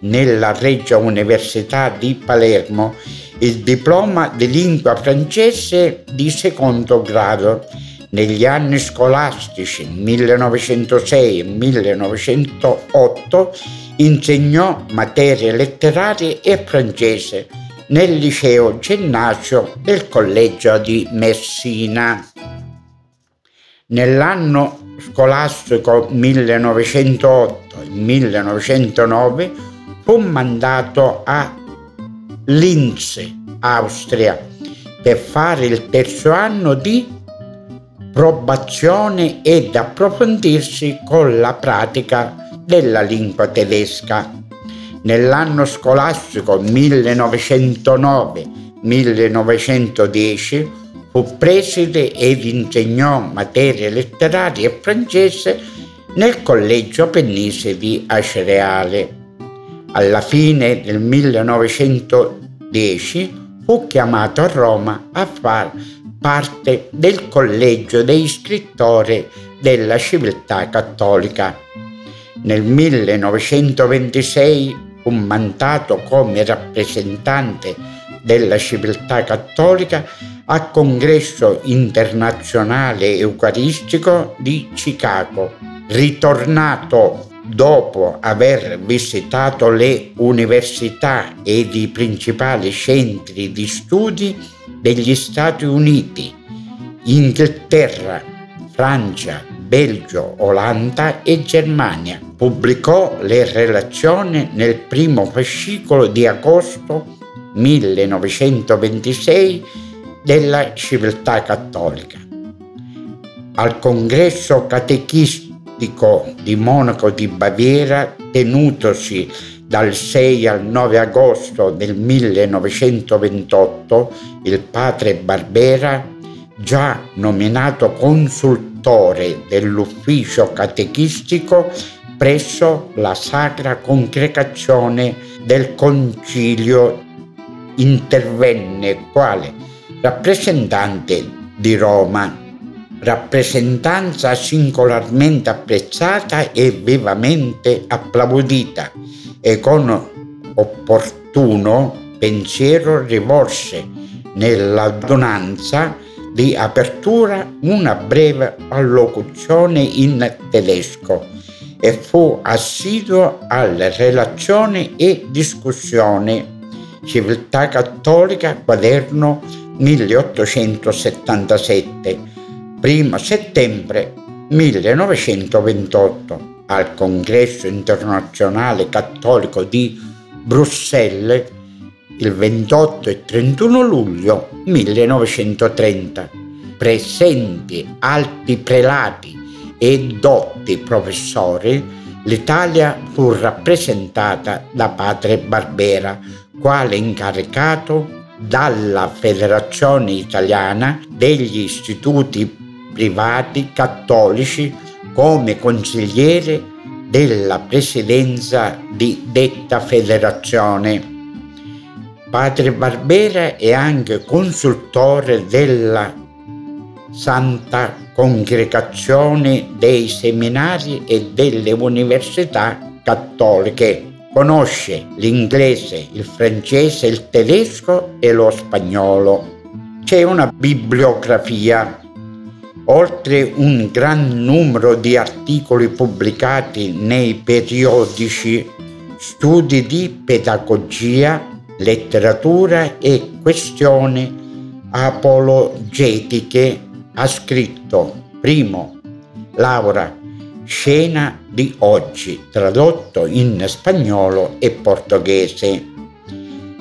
Speaker 3: nella Regia Università di Palermo il diploma di lingua francese di secondo grado. Negli anni scolastici 1906 e 1908 insegnò materie letterarie e francese nel liceo ginnasio del collegio di Messina. Nell'anno scolastico 1908-1909 fu mandato a Linz, Austria, per fare il terzo anno di probazione ed approfondirsi con la pratica della lingua tedesca. Nell'anno scolastico 1909-1910 fu preside ed insegnò materie letterarie e francese nel collegio Pennise di Acereale. Alla fine del 1910 fu chiamato a Roma a far parte del collegio dei scrittori della civiltà cattolica. Nel 1926 fu mandato come rappresentante della civiltà cattolica al Congresso internazionale eucaristico di Chicago. Ritornato dopo aver visitato le università ed i principali centri di studi degli Stati Uniti, Inghilterra, Francia, Belgio, Olanda e Germania. Pubblicò le relazioni nel primo fascicolo di agosto 1926 della civiltà cattolica. Al congresso catechistico di Monaco di Baviera, tenutosi dal 6 al 9 agosto del 1928, il padre Barbera, già nominato consultore dell'ufficio catechistico presso la Sacra Congregazione del Concilio intervenne quale rappresentante di Roma, rappresentanza singolarmente apprezzata e vivamente applaudita e con opportuno pensiero rivolse nell'adunanza di apertura una breve allocuzione in tedesco e fu assiduo alle relazioni e discussioni Civiltà Cattolica, quaderno 1877, 1 settembre 1928, al Congresso internazionale cattolico di Bruxelles il 28 e 31 luglio 1930. Presenti alti prelati e dotti professori, l'Italia fu rappresentata da padre Barbera quale incaricato dalla Federazione Italiana degli Istituti Privati Cattolici come consigliere della presidenza di detta federazione. Padre Barbera è anche consultore della Santa Congregazione dei Seminari e delle Università Cattoliche. Conosce l'inglese, il francese, il tedesco e lo spagnolo. C'è una bibliografia, oltre un gran numero di articoli pubblicati nei periodici, studi di pedagogia, letteratura e questioni apologetiche ha scritto primo Laura Scena di oggi, tradotto in spagnolo e portoghese.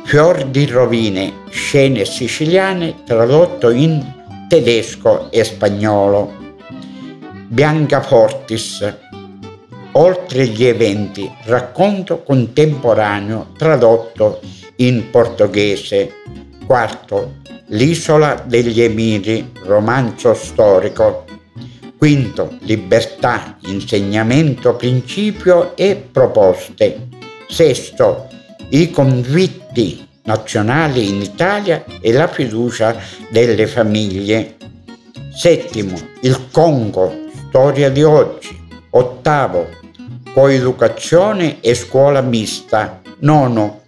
Speaker 3: Fior di rovine, scene siciliane, tradotto in tedesco e spagnolo. Bianca Fortis, oltre gli eventi, racconto contemporaneo tradotto in portoghese. Quarto, l'isola degli Emiri, romanzo storico. Quinto, libertà, insegnamento, principio e proposte. Sesto, i convitti nazionali in Italia e la fiducia delle famiglie. Settimo, il Congo, storia di oggi. Ottavo, coeducazione e scuola mista. Nono,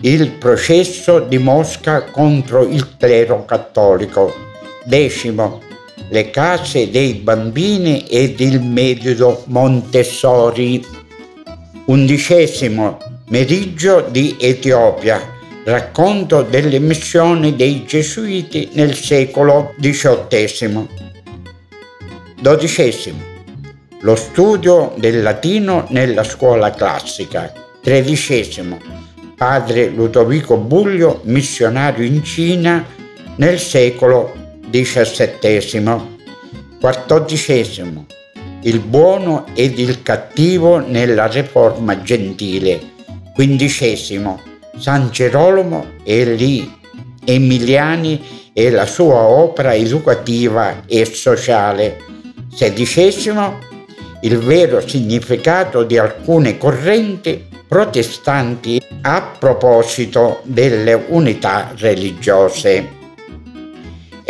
Speaker 3: il processo di Mosca contro il clero cattolico. Decimo, le case dei bambini ed il metodo Montessori. Undicesimo, meriggio di Etiopia, racconto delle missioni dei Gesuiti nel secolo XVIII. Dodicesimo, lo studio del latino nella scuola classica. Tredicesimo, padre Ludovico Buglio, missionario in Cina nel secolo XVII. Quattordicesimo, il buono ed il cattivo nella riforma gentile. Quindicesimo, San Gerolamo e gli Emiliani e la sua opera educativa e sociale. Sedicesimo, il vero significato di alcune correnti protestanti a proposito delle unità religiose.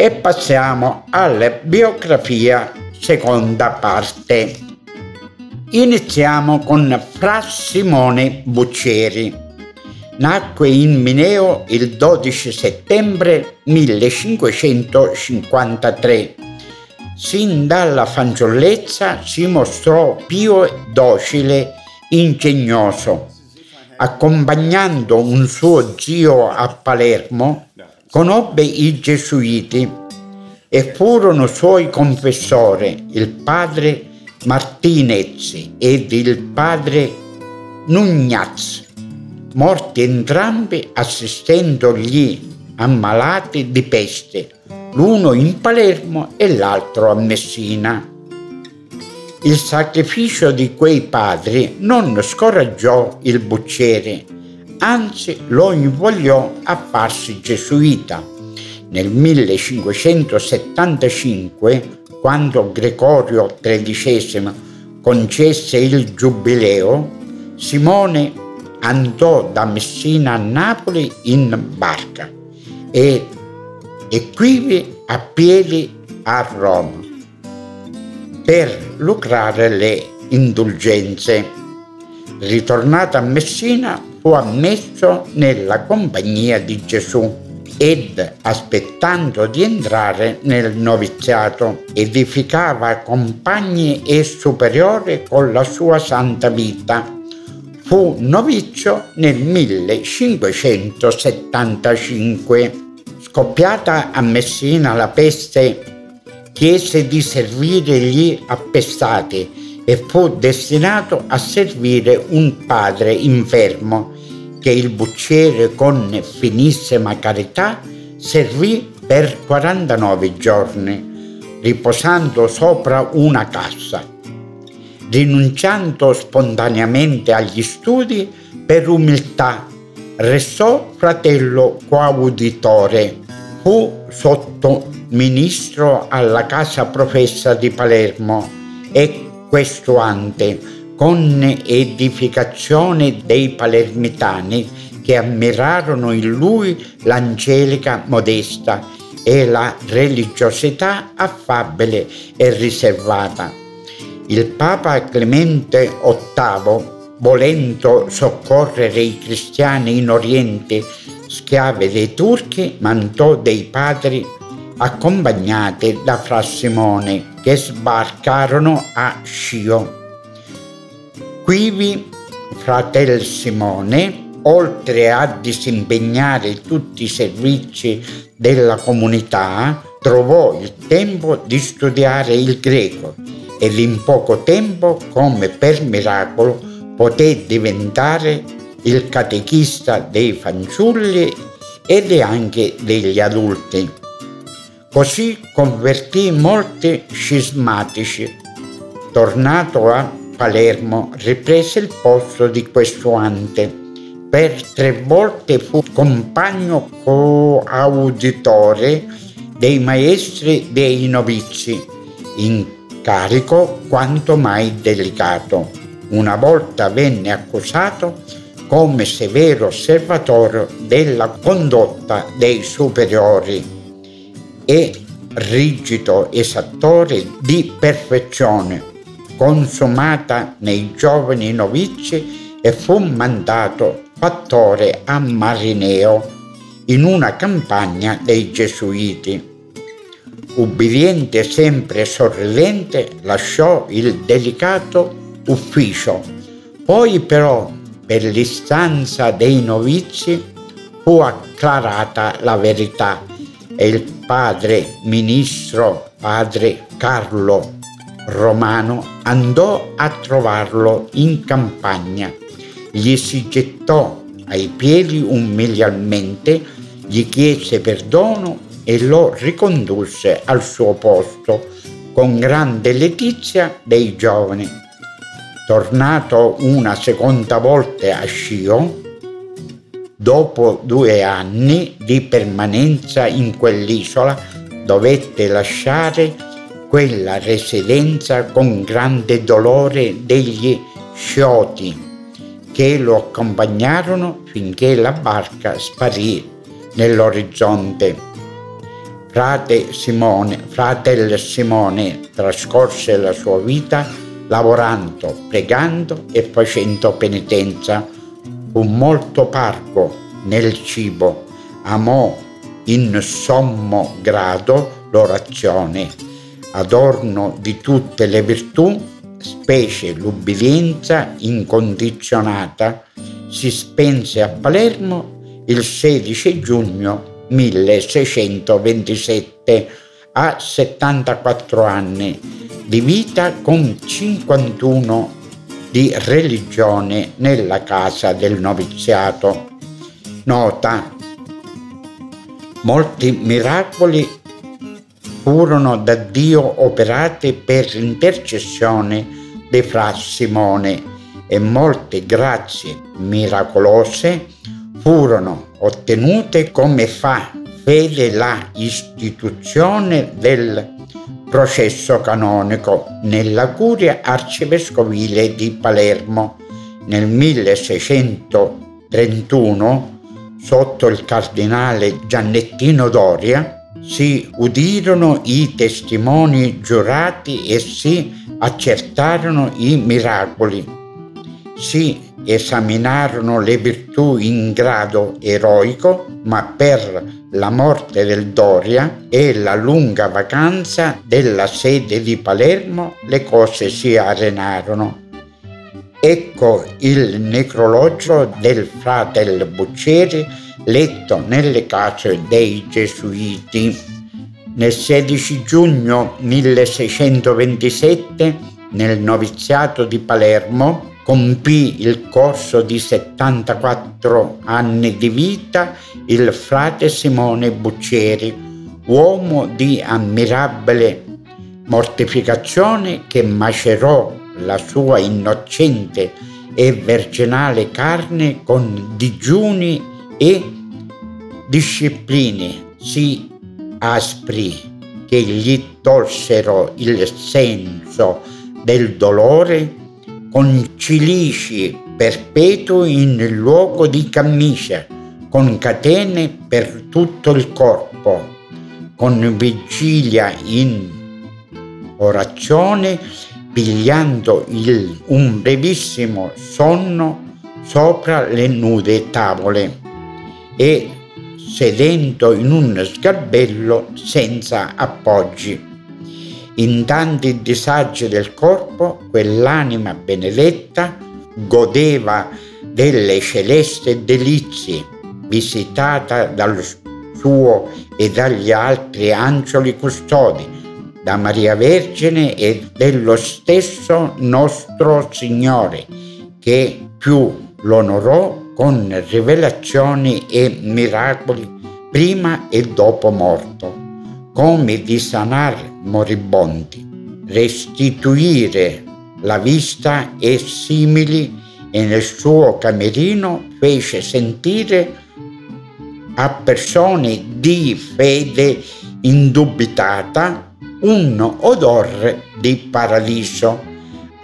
Speaker 3: E passiamo alla biografia seconda parte. Iniziamo con Fra Simone Buccieri. Nacque in Mineo il 12 settembre 1553 Sin dalla fanciullezza si mostrò pio e docile, ingegnoso. Accompagnando un suo zio a Palermo, conobbe i gesuiti e furono suoi confessori il padre Martinez ed il padre Nugnaz, morti entrambi assistendo gli ammalati di peste l'uno in Palermo e l'altro a Messina. Il sacrificio di quei padri non scoraggiò il bucciere, anzi lo invogliò a farsi gesuita. Nel 1575, quando Gregorio XIII concesse il giubileo, Simone andò da Messina a Napoli in barca e e qui a piedi a Roma per lucrare le indulgenze. Ritornato a Messina fu ammesso nella compagnia di Gesù ed aspettando di entrare nel noviziato edificava compagni e superiori con la sua santa vita. Fu novizio nel 1575 scoppiata a Messina la peste, chiese di servire gli appestati e fu destinato a servire un padre infermo che il bucciere con finissima carità servì per 49 giorni, riposando sopra una cassa, rinunciando spontaneamente agli studi per umiltà restò fratello coauditore. Fu sottoministro alla casa professa di Palermo e questuante con edificazione dei palermitani che ammirarono in lui l'angelica modesta e la religiosità affabile e riservata. Il Papa Clemente VIII volendo soccorrere i cristiani in Oriente, schiave dei turchi, mandò dei padri accompagnati da Fra Simone che sbarcarono a Scio. Quivi fratel Simone, oltre a disimpegnare tutti i servizi della comunità, trovò il tempo di studiare il greco ed in poco tempo, come per miracolo, poté diventare il catechista dei fanciulli ed anche degli adulti. Così convertì molti scismatici. Tornato a Palermo riprese il posto di questo ante. Per tre volte fu compagno coauditore dei maestri dei novizi, incarico quanto mai delicato. Una volta venne accusato come severo osservatore della condotta dei superiori e rigido esattore di perfezione consumata nei giovani novizi e fu mandato fattore a Marineo in una campagna dei Gesuiti. Ubbidiente sempre sorridente lasciò il delicato ufficio, poi però per l'istanza dei novizi fu acclarata la verità e il padre ministro, padre Carlo Romano, andò a trovarlo in campagna. Gli si gettò ai piedi umilialmente, gli chiese perdono e lo ricondusse al suo posto con grande letizia dei giovani tornato una seconda volta a Scio, dopo due anni di permanenza in quell'isola, dovette lasciare quella residenza con grande dolore degli scioti che lo accompagnarono finché la barca sparì nell'orizzonte. Frate Simone, fratel Simone trascorse la sua vita lavorando, pregando e facendo penitenza. Fu molto parco nel cibo, amò in sommo grado l'orazione, adorno di tutte le virtù, specie l'ubbidienza incondizionata, si spense a Palermo il 16 giugno 1627 a 74 anni di vita con 51 di religione nella casa del noviziato. Nota. Molti miracoli furono da Dio operati per intercessione di Fra Simone e molte grazie miracolose furono ottenute come fa fede la istituzione del processo canonico nella curia arcivescovile di Palermo nel 1631 sotto il cardinale Giannettino Doria si udirono i testimoni giurati e si accertarono i miracoli. Si esaminarono le virtù in grado eroico, ma per la morte del Doria e la lunga vacanza della sede di Palermo le cose si arenarono. Ecco il necrologio del fratel Buccieri letto nelle case dei Gesuiti. Nel 16 giugno 1627, nel noviziato di Palermo, compì il corso di 74 anni di vita il frate Simone Buccieri, uomo di ammirabile mortificazione che macerò la sua innocente e virginale carne con digiuni e discipline. Sì aspri che gli tolsero il senso del dolore con cilici perpetui in luogo di camicia, con catene per tutto il corpo, con vigilia in orazione, pigliando il, un brevissimo sonno sopra le nude tavole e sedendo in un sgabello senza appoggi in tanti disagi del corpo, quell'anima benedetta godeva delle celeste delizie, visitata dal suo e dagli altri angeli custodi, da Maria Vergine e dello stesso nostro Signore, che più l'onorò con rivelazioni e miracoli prima e dopo morto come di sanare moribondi, restituire la vista e simili e nel suo camerino fece sentire a persone di fede indubitata un odore di paradiso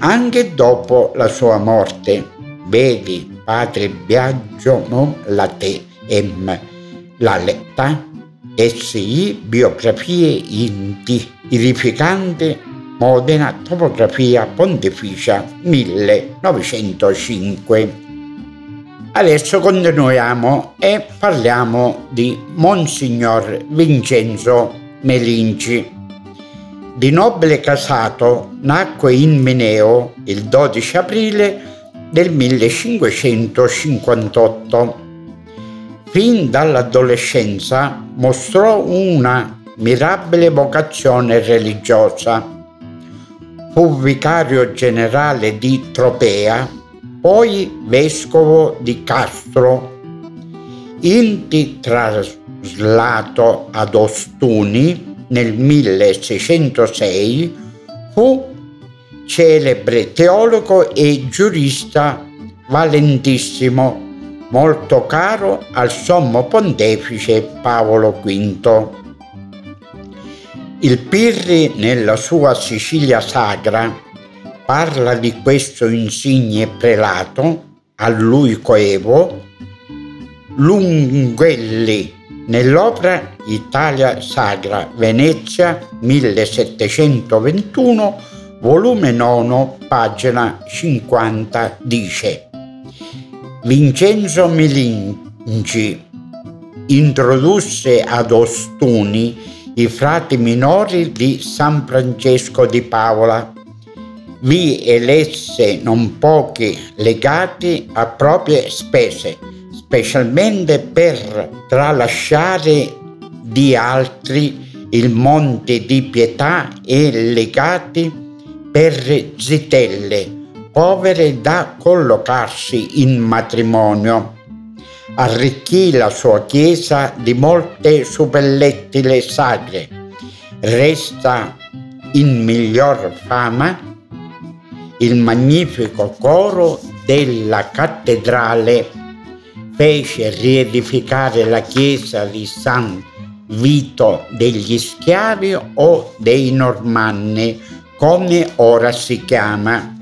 Speaker 3: anche dopo la sua morte. Vedi, padre Biagio non la te em, la letta, SI, biografie inti, edificante Modena, topografia pontificia 1905. Adesso continuiamo e parliamo di Monsignor Vincenzo Melinci. Di nobile casato, nacque in Mineo il 12 aprile del 1558. Fin dall'adolescenza mostrò una mirabile vocazione religiosa. Fu vicario generale di Tropea, poi vescovo di Castro, inti traslato ad Ostuni nel 1606, fu celebre teologo e giurista valentissimo, molto caro al sommo pontefice Paolo V. Il Pirri nella sua Sicilia Sagra parla di questo insigne prelato, a lui coevo, Lunghelli nell'opera Italia Sagra Venezia 1721 volume 9 pagina 50 dice Vincenzo Melinci introdusse ad Ostuni i frati minori di San Francesco di Paola. Vi elesse non pochi legati a proprie spese, specialmente per tralasciare di altri il monte di pietà e legati per zitelle, povere da collocarsi in matrimonio arricchì la sua chiesa di molte suppellettile sacre. Resta in miglior fama il magnifico coro della cattedrale. Fece riedificare la chiesa di San Vito degli Schiavi o dei Normanni, come ora si chiama.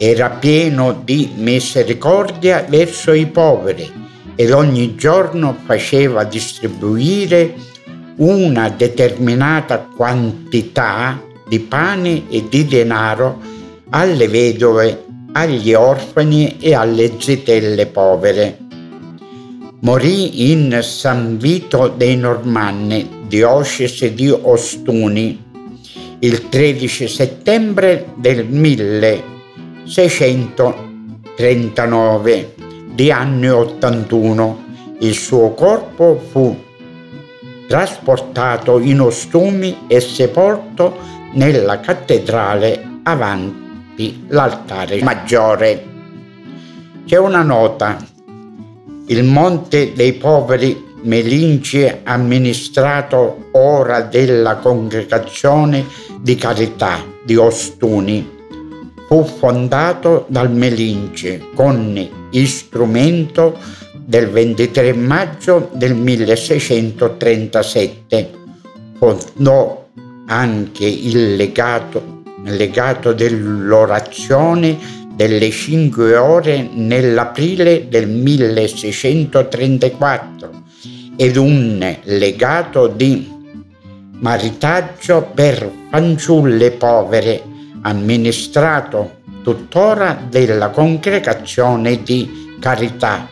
Speaker 3: Era pieno di misericordia verso i poveri ed ogni giorno faceva distribuire una determinata quantità di pane e di denaro alle vedove, agli orfani e alle zitelle povere. Morì in San Vito dei Normanni, diocesi di Ostuni, il 13 settembre del 1639 di anni 81. Il suo corpo fu trasportato in ostumi e sepolto nella cattedrale avanti l'altare maggiore. C'è una nota. Il Monte dei Poveri Melinci amministrato ora della Congregazione di Carità di Ostuni fu fondato dal Melinci con istrumento del 23 maggio del 1637. Fondò anche il legato, legato dell'orazione delle cinque ore nell'aprile del 1634 ed un legato di maritaggio per fanciulle povere amministrato tuttora della congregazione di carità.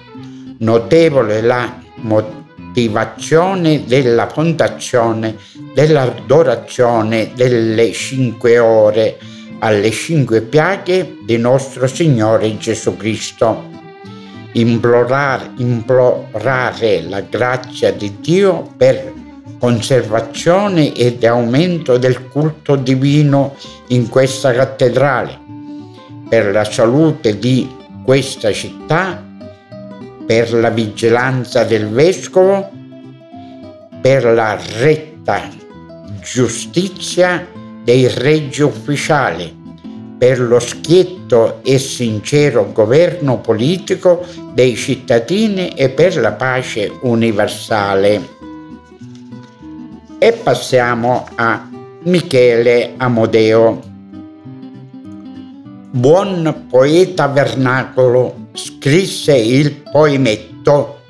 Speaker 3: Notevole la motivazione della fondazione dell'adorazione delle cinque ore alle cinque piaghe di nostro Signore Gesù Cristo. Implorare, implorare la grazia di Dio per conservazione ed aumento del culto divino in questa cattedrale per la salute di questa città, per la vigilanza del vescovo, per la retta giustizia dei reggi ufficiali, per lo schietto e sincero governo politico dei cittadini e per la pace universale. E passiamo a Michele Amodeo. Buon poeta vernacolo, scrisse il poemetto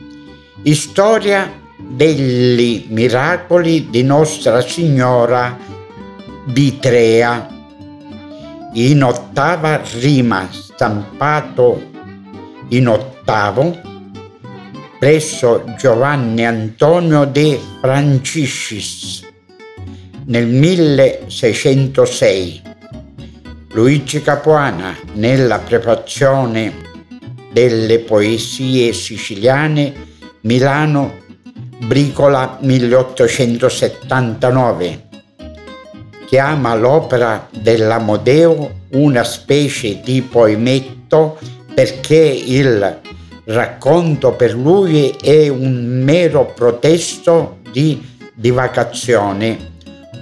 Speaker 3: Storia degli miracoli di Nostra Signora di Trea in ottava rima stampato in ottavo presso Giovanni Antonio de Franciscis nel 1606. Luigi Capuana nella prefazione delle poesie siciliane Milano Bricola 1879 chiama l'opera dell'Amodeo una specie di poemetto perché il racconto per lui è un mero protesto di divagazione,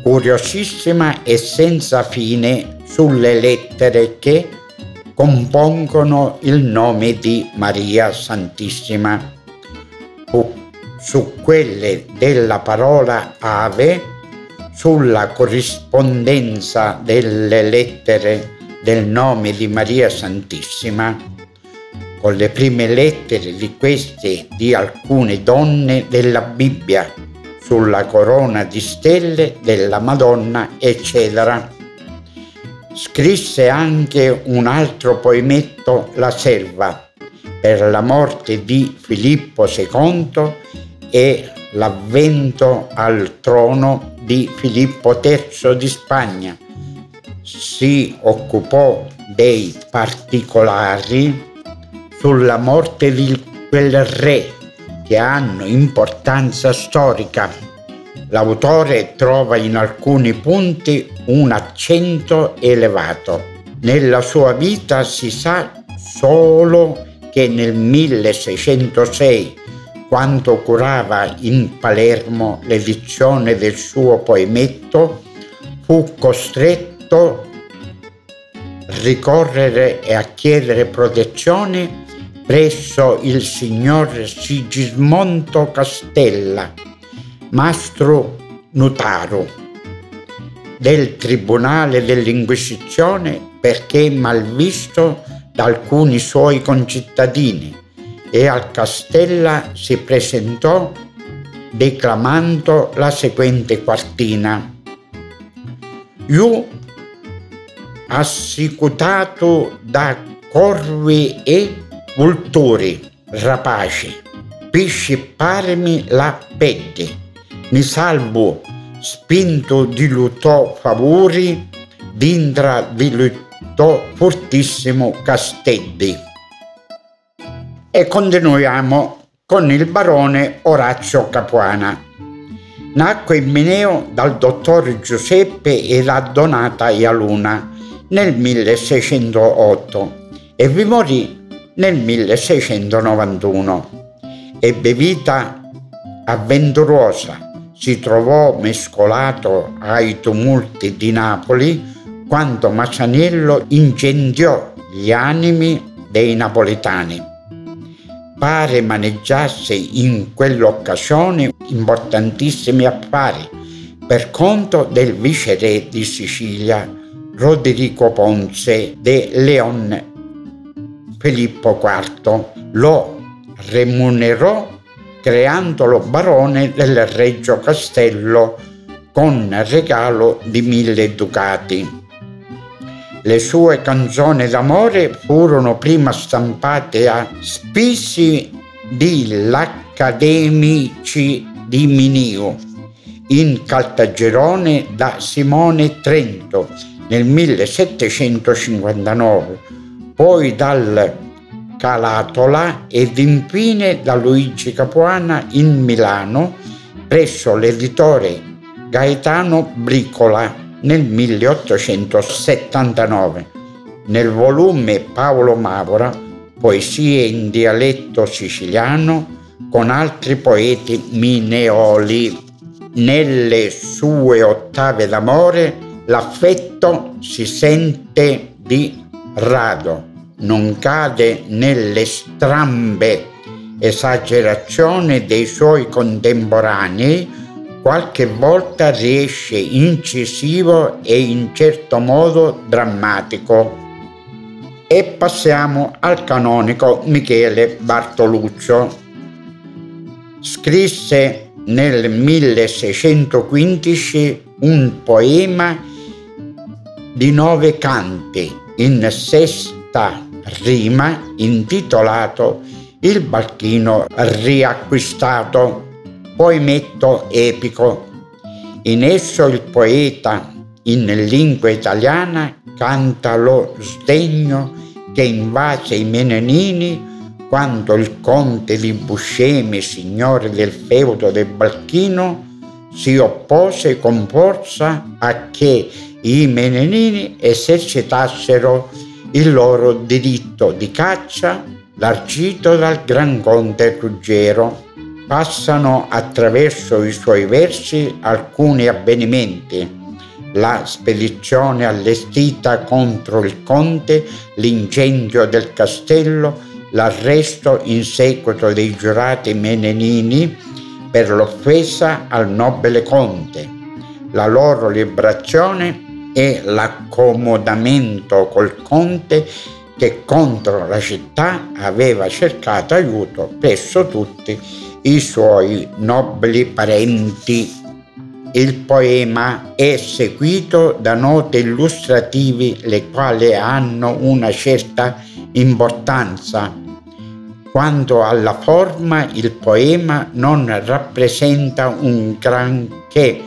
Speaker 3: curiosissima e senza fine sulle lettere che compongono il nome di Maria Santissima. Su quelle della parola ave sulla corrispondenza delle lettere del nome di Maria Santissima con le prime lettere di queste di alcune donne della Bibbia sulla corona di stelle della Madonna, eccetera. Scrisse anche un altro poemetto, La Serva, per la morte di Filippo II e l'avvento al trono di Filippo III di Spagna. Si occupò dei particolari sulla morte di quel re che hanno importanza storica. L'autore trova in alcuni punti un accento elevato. Nella sua vita si sa solo che nel 1606 quando curava in Palermo l'edizione del suo poemetto, fu costretto a ricorrere e a chiedere protezione presso il signor Sigismondo Castella, mastro notaro del Tribunale dell'Inquisizione perché malvisto da alcuni suoi concittadini e al Castella si presentò declamando la seguente quartina. Io, assicutato da corvi e vulturi rapaci, piscipparmi la pette, mi salvo spinto di lutò favori, d'indra di lutò fortissimo Castelli. E continuiamo con il barone Orazio Capuana. Nacque in Mineo dal dottor Giuseppe e da Donata Ialuna nel 1608 e vi morì nel 1691. Ebbe vita avventurosa, si trovò mescolato ai tumulti di Napoli quando Masaniello incendiò gli animi dei napoletani pare maneggiasse in quell'occasione importantissimi affari per conto del viceré di Sicilia Roderico Ponce de Leon Filippo IV. Lo remunerò creandolo barone del Reggio Castello con regalo di mille ducati. Le sue canzoni d'amore furono prima stampate a Spisi di l'Accademici di Minio in Caltagirone da Simone Trento nel 1759, poi dal Calatola ed infine da Luigi Capuana in Milano presso l'editore Gaetano Bricola nel 1879. Nel volume Paolo Mavora, Poesie in dialetto siciliano, con altri poeti mineoli. Nelle sue ottave d'amore l'affetto si sente di rado non cade nelle strambe esagerazioni dei suoi contemporanei, qualche volta riesce incisivo e in certo modo drammatico. E passiamo al canonico Michele Bartoluccio. Scrisse nel 1615 un poema di nove canti in sesta rima intitolato Il Balchino riacquistato, poemetto epico. In esso il poeta, in lingua italiana, canta lo sdegno che invase i Menenini quando il conte di Buscemi, signore del feudo del Balchino, si oppose con forza a che i Menenini esercitassero il loro diritto di caccia largito dal Gran Conte Ruggero. Passano attraverso i suoi versi alcuni avvenimenti. La spedizione allestita contro il conte, l'incendio del castello, l'arresto in seguito dei giurati menenini per l'offesa al nobile conte, la loro liberazione e l'accomodamento col conte che contro la città aveva cercato aiuto presso tutti i suoi nobili parenti. Il poema è seguito da note illustrativi le quali hanno una certa importanza. Quanto alla forma, il poema non rappresenta un granché,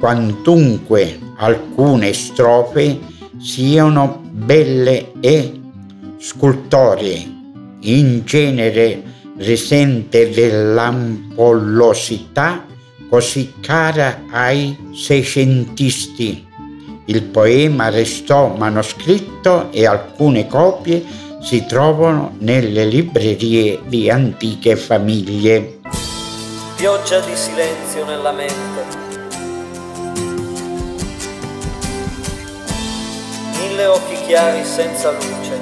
Speaker 3: quantunque alcune strofe siano belle e scultoree, in genere risente dell'ampollosità così cara ai seicentisti. Il poema restò manoscritto e alcune copie si trovano nelle librerie di antiche famiglie.
Speaker 4: Pioggia di silenzio nella mente. Mille occhi chiari senza luce.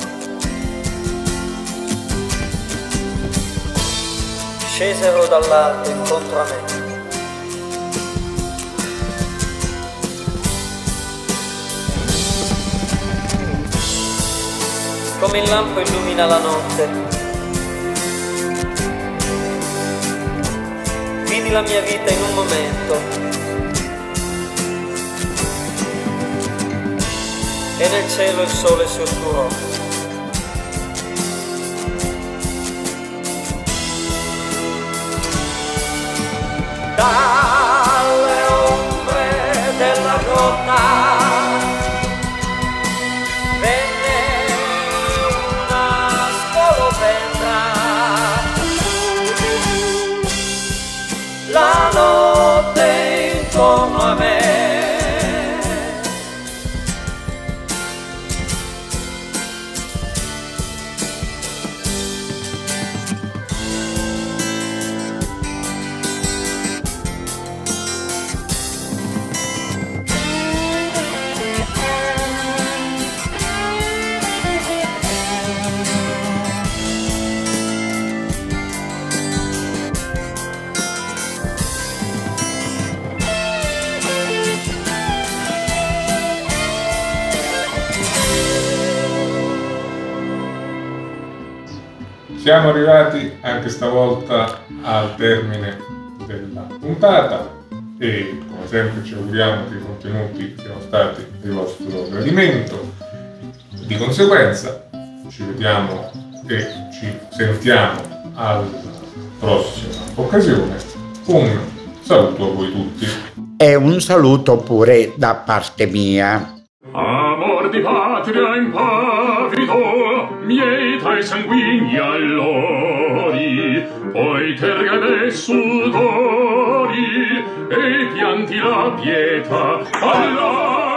Speaker 4: scesero dall'alto incontro a me. Come il lampo illumina la notte, vidi la mia vita in un momento e nel cielo il sole si oscurò. dalle
Speaker 2: Siamo arrivati anche stavolta al termine della puntata e come sempre ci auguriamo che i contenuti siano stati di vostro gradimento. Di conseguenza ci vediamo e ci sentiamo alla prossima occasione. Un saluto a voi tutti.
Speaker 3: E un saluto pure da parte mia.
Speaker 1: Amor di patria impavido, e sanguigni allori, poi terga sudori, e pianti la pietà allora.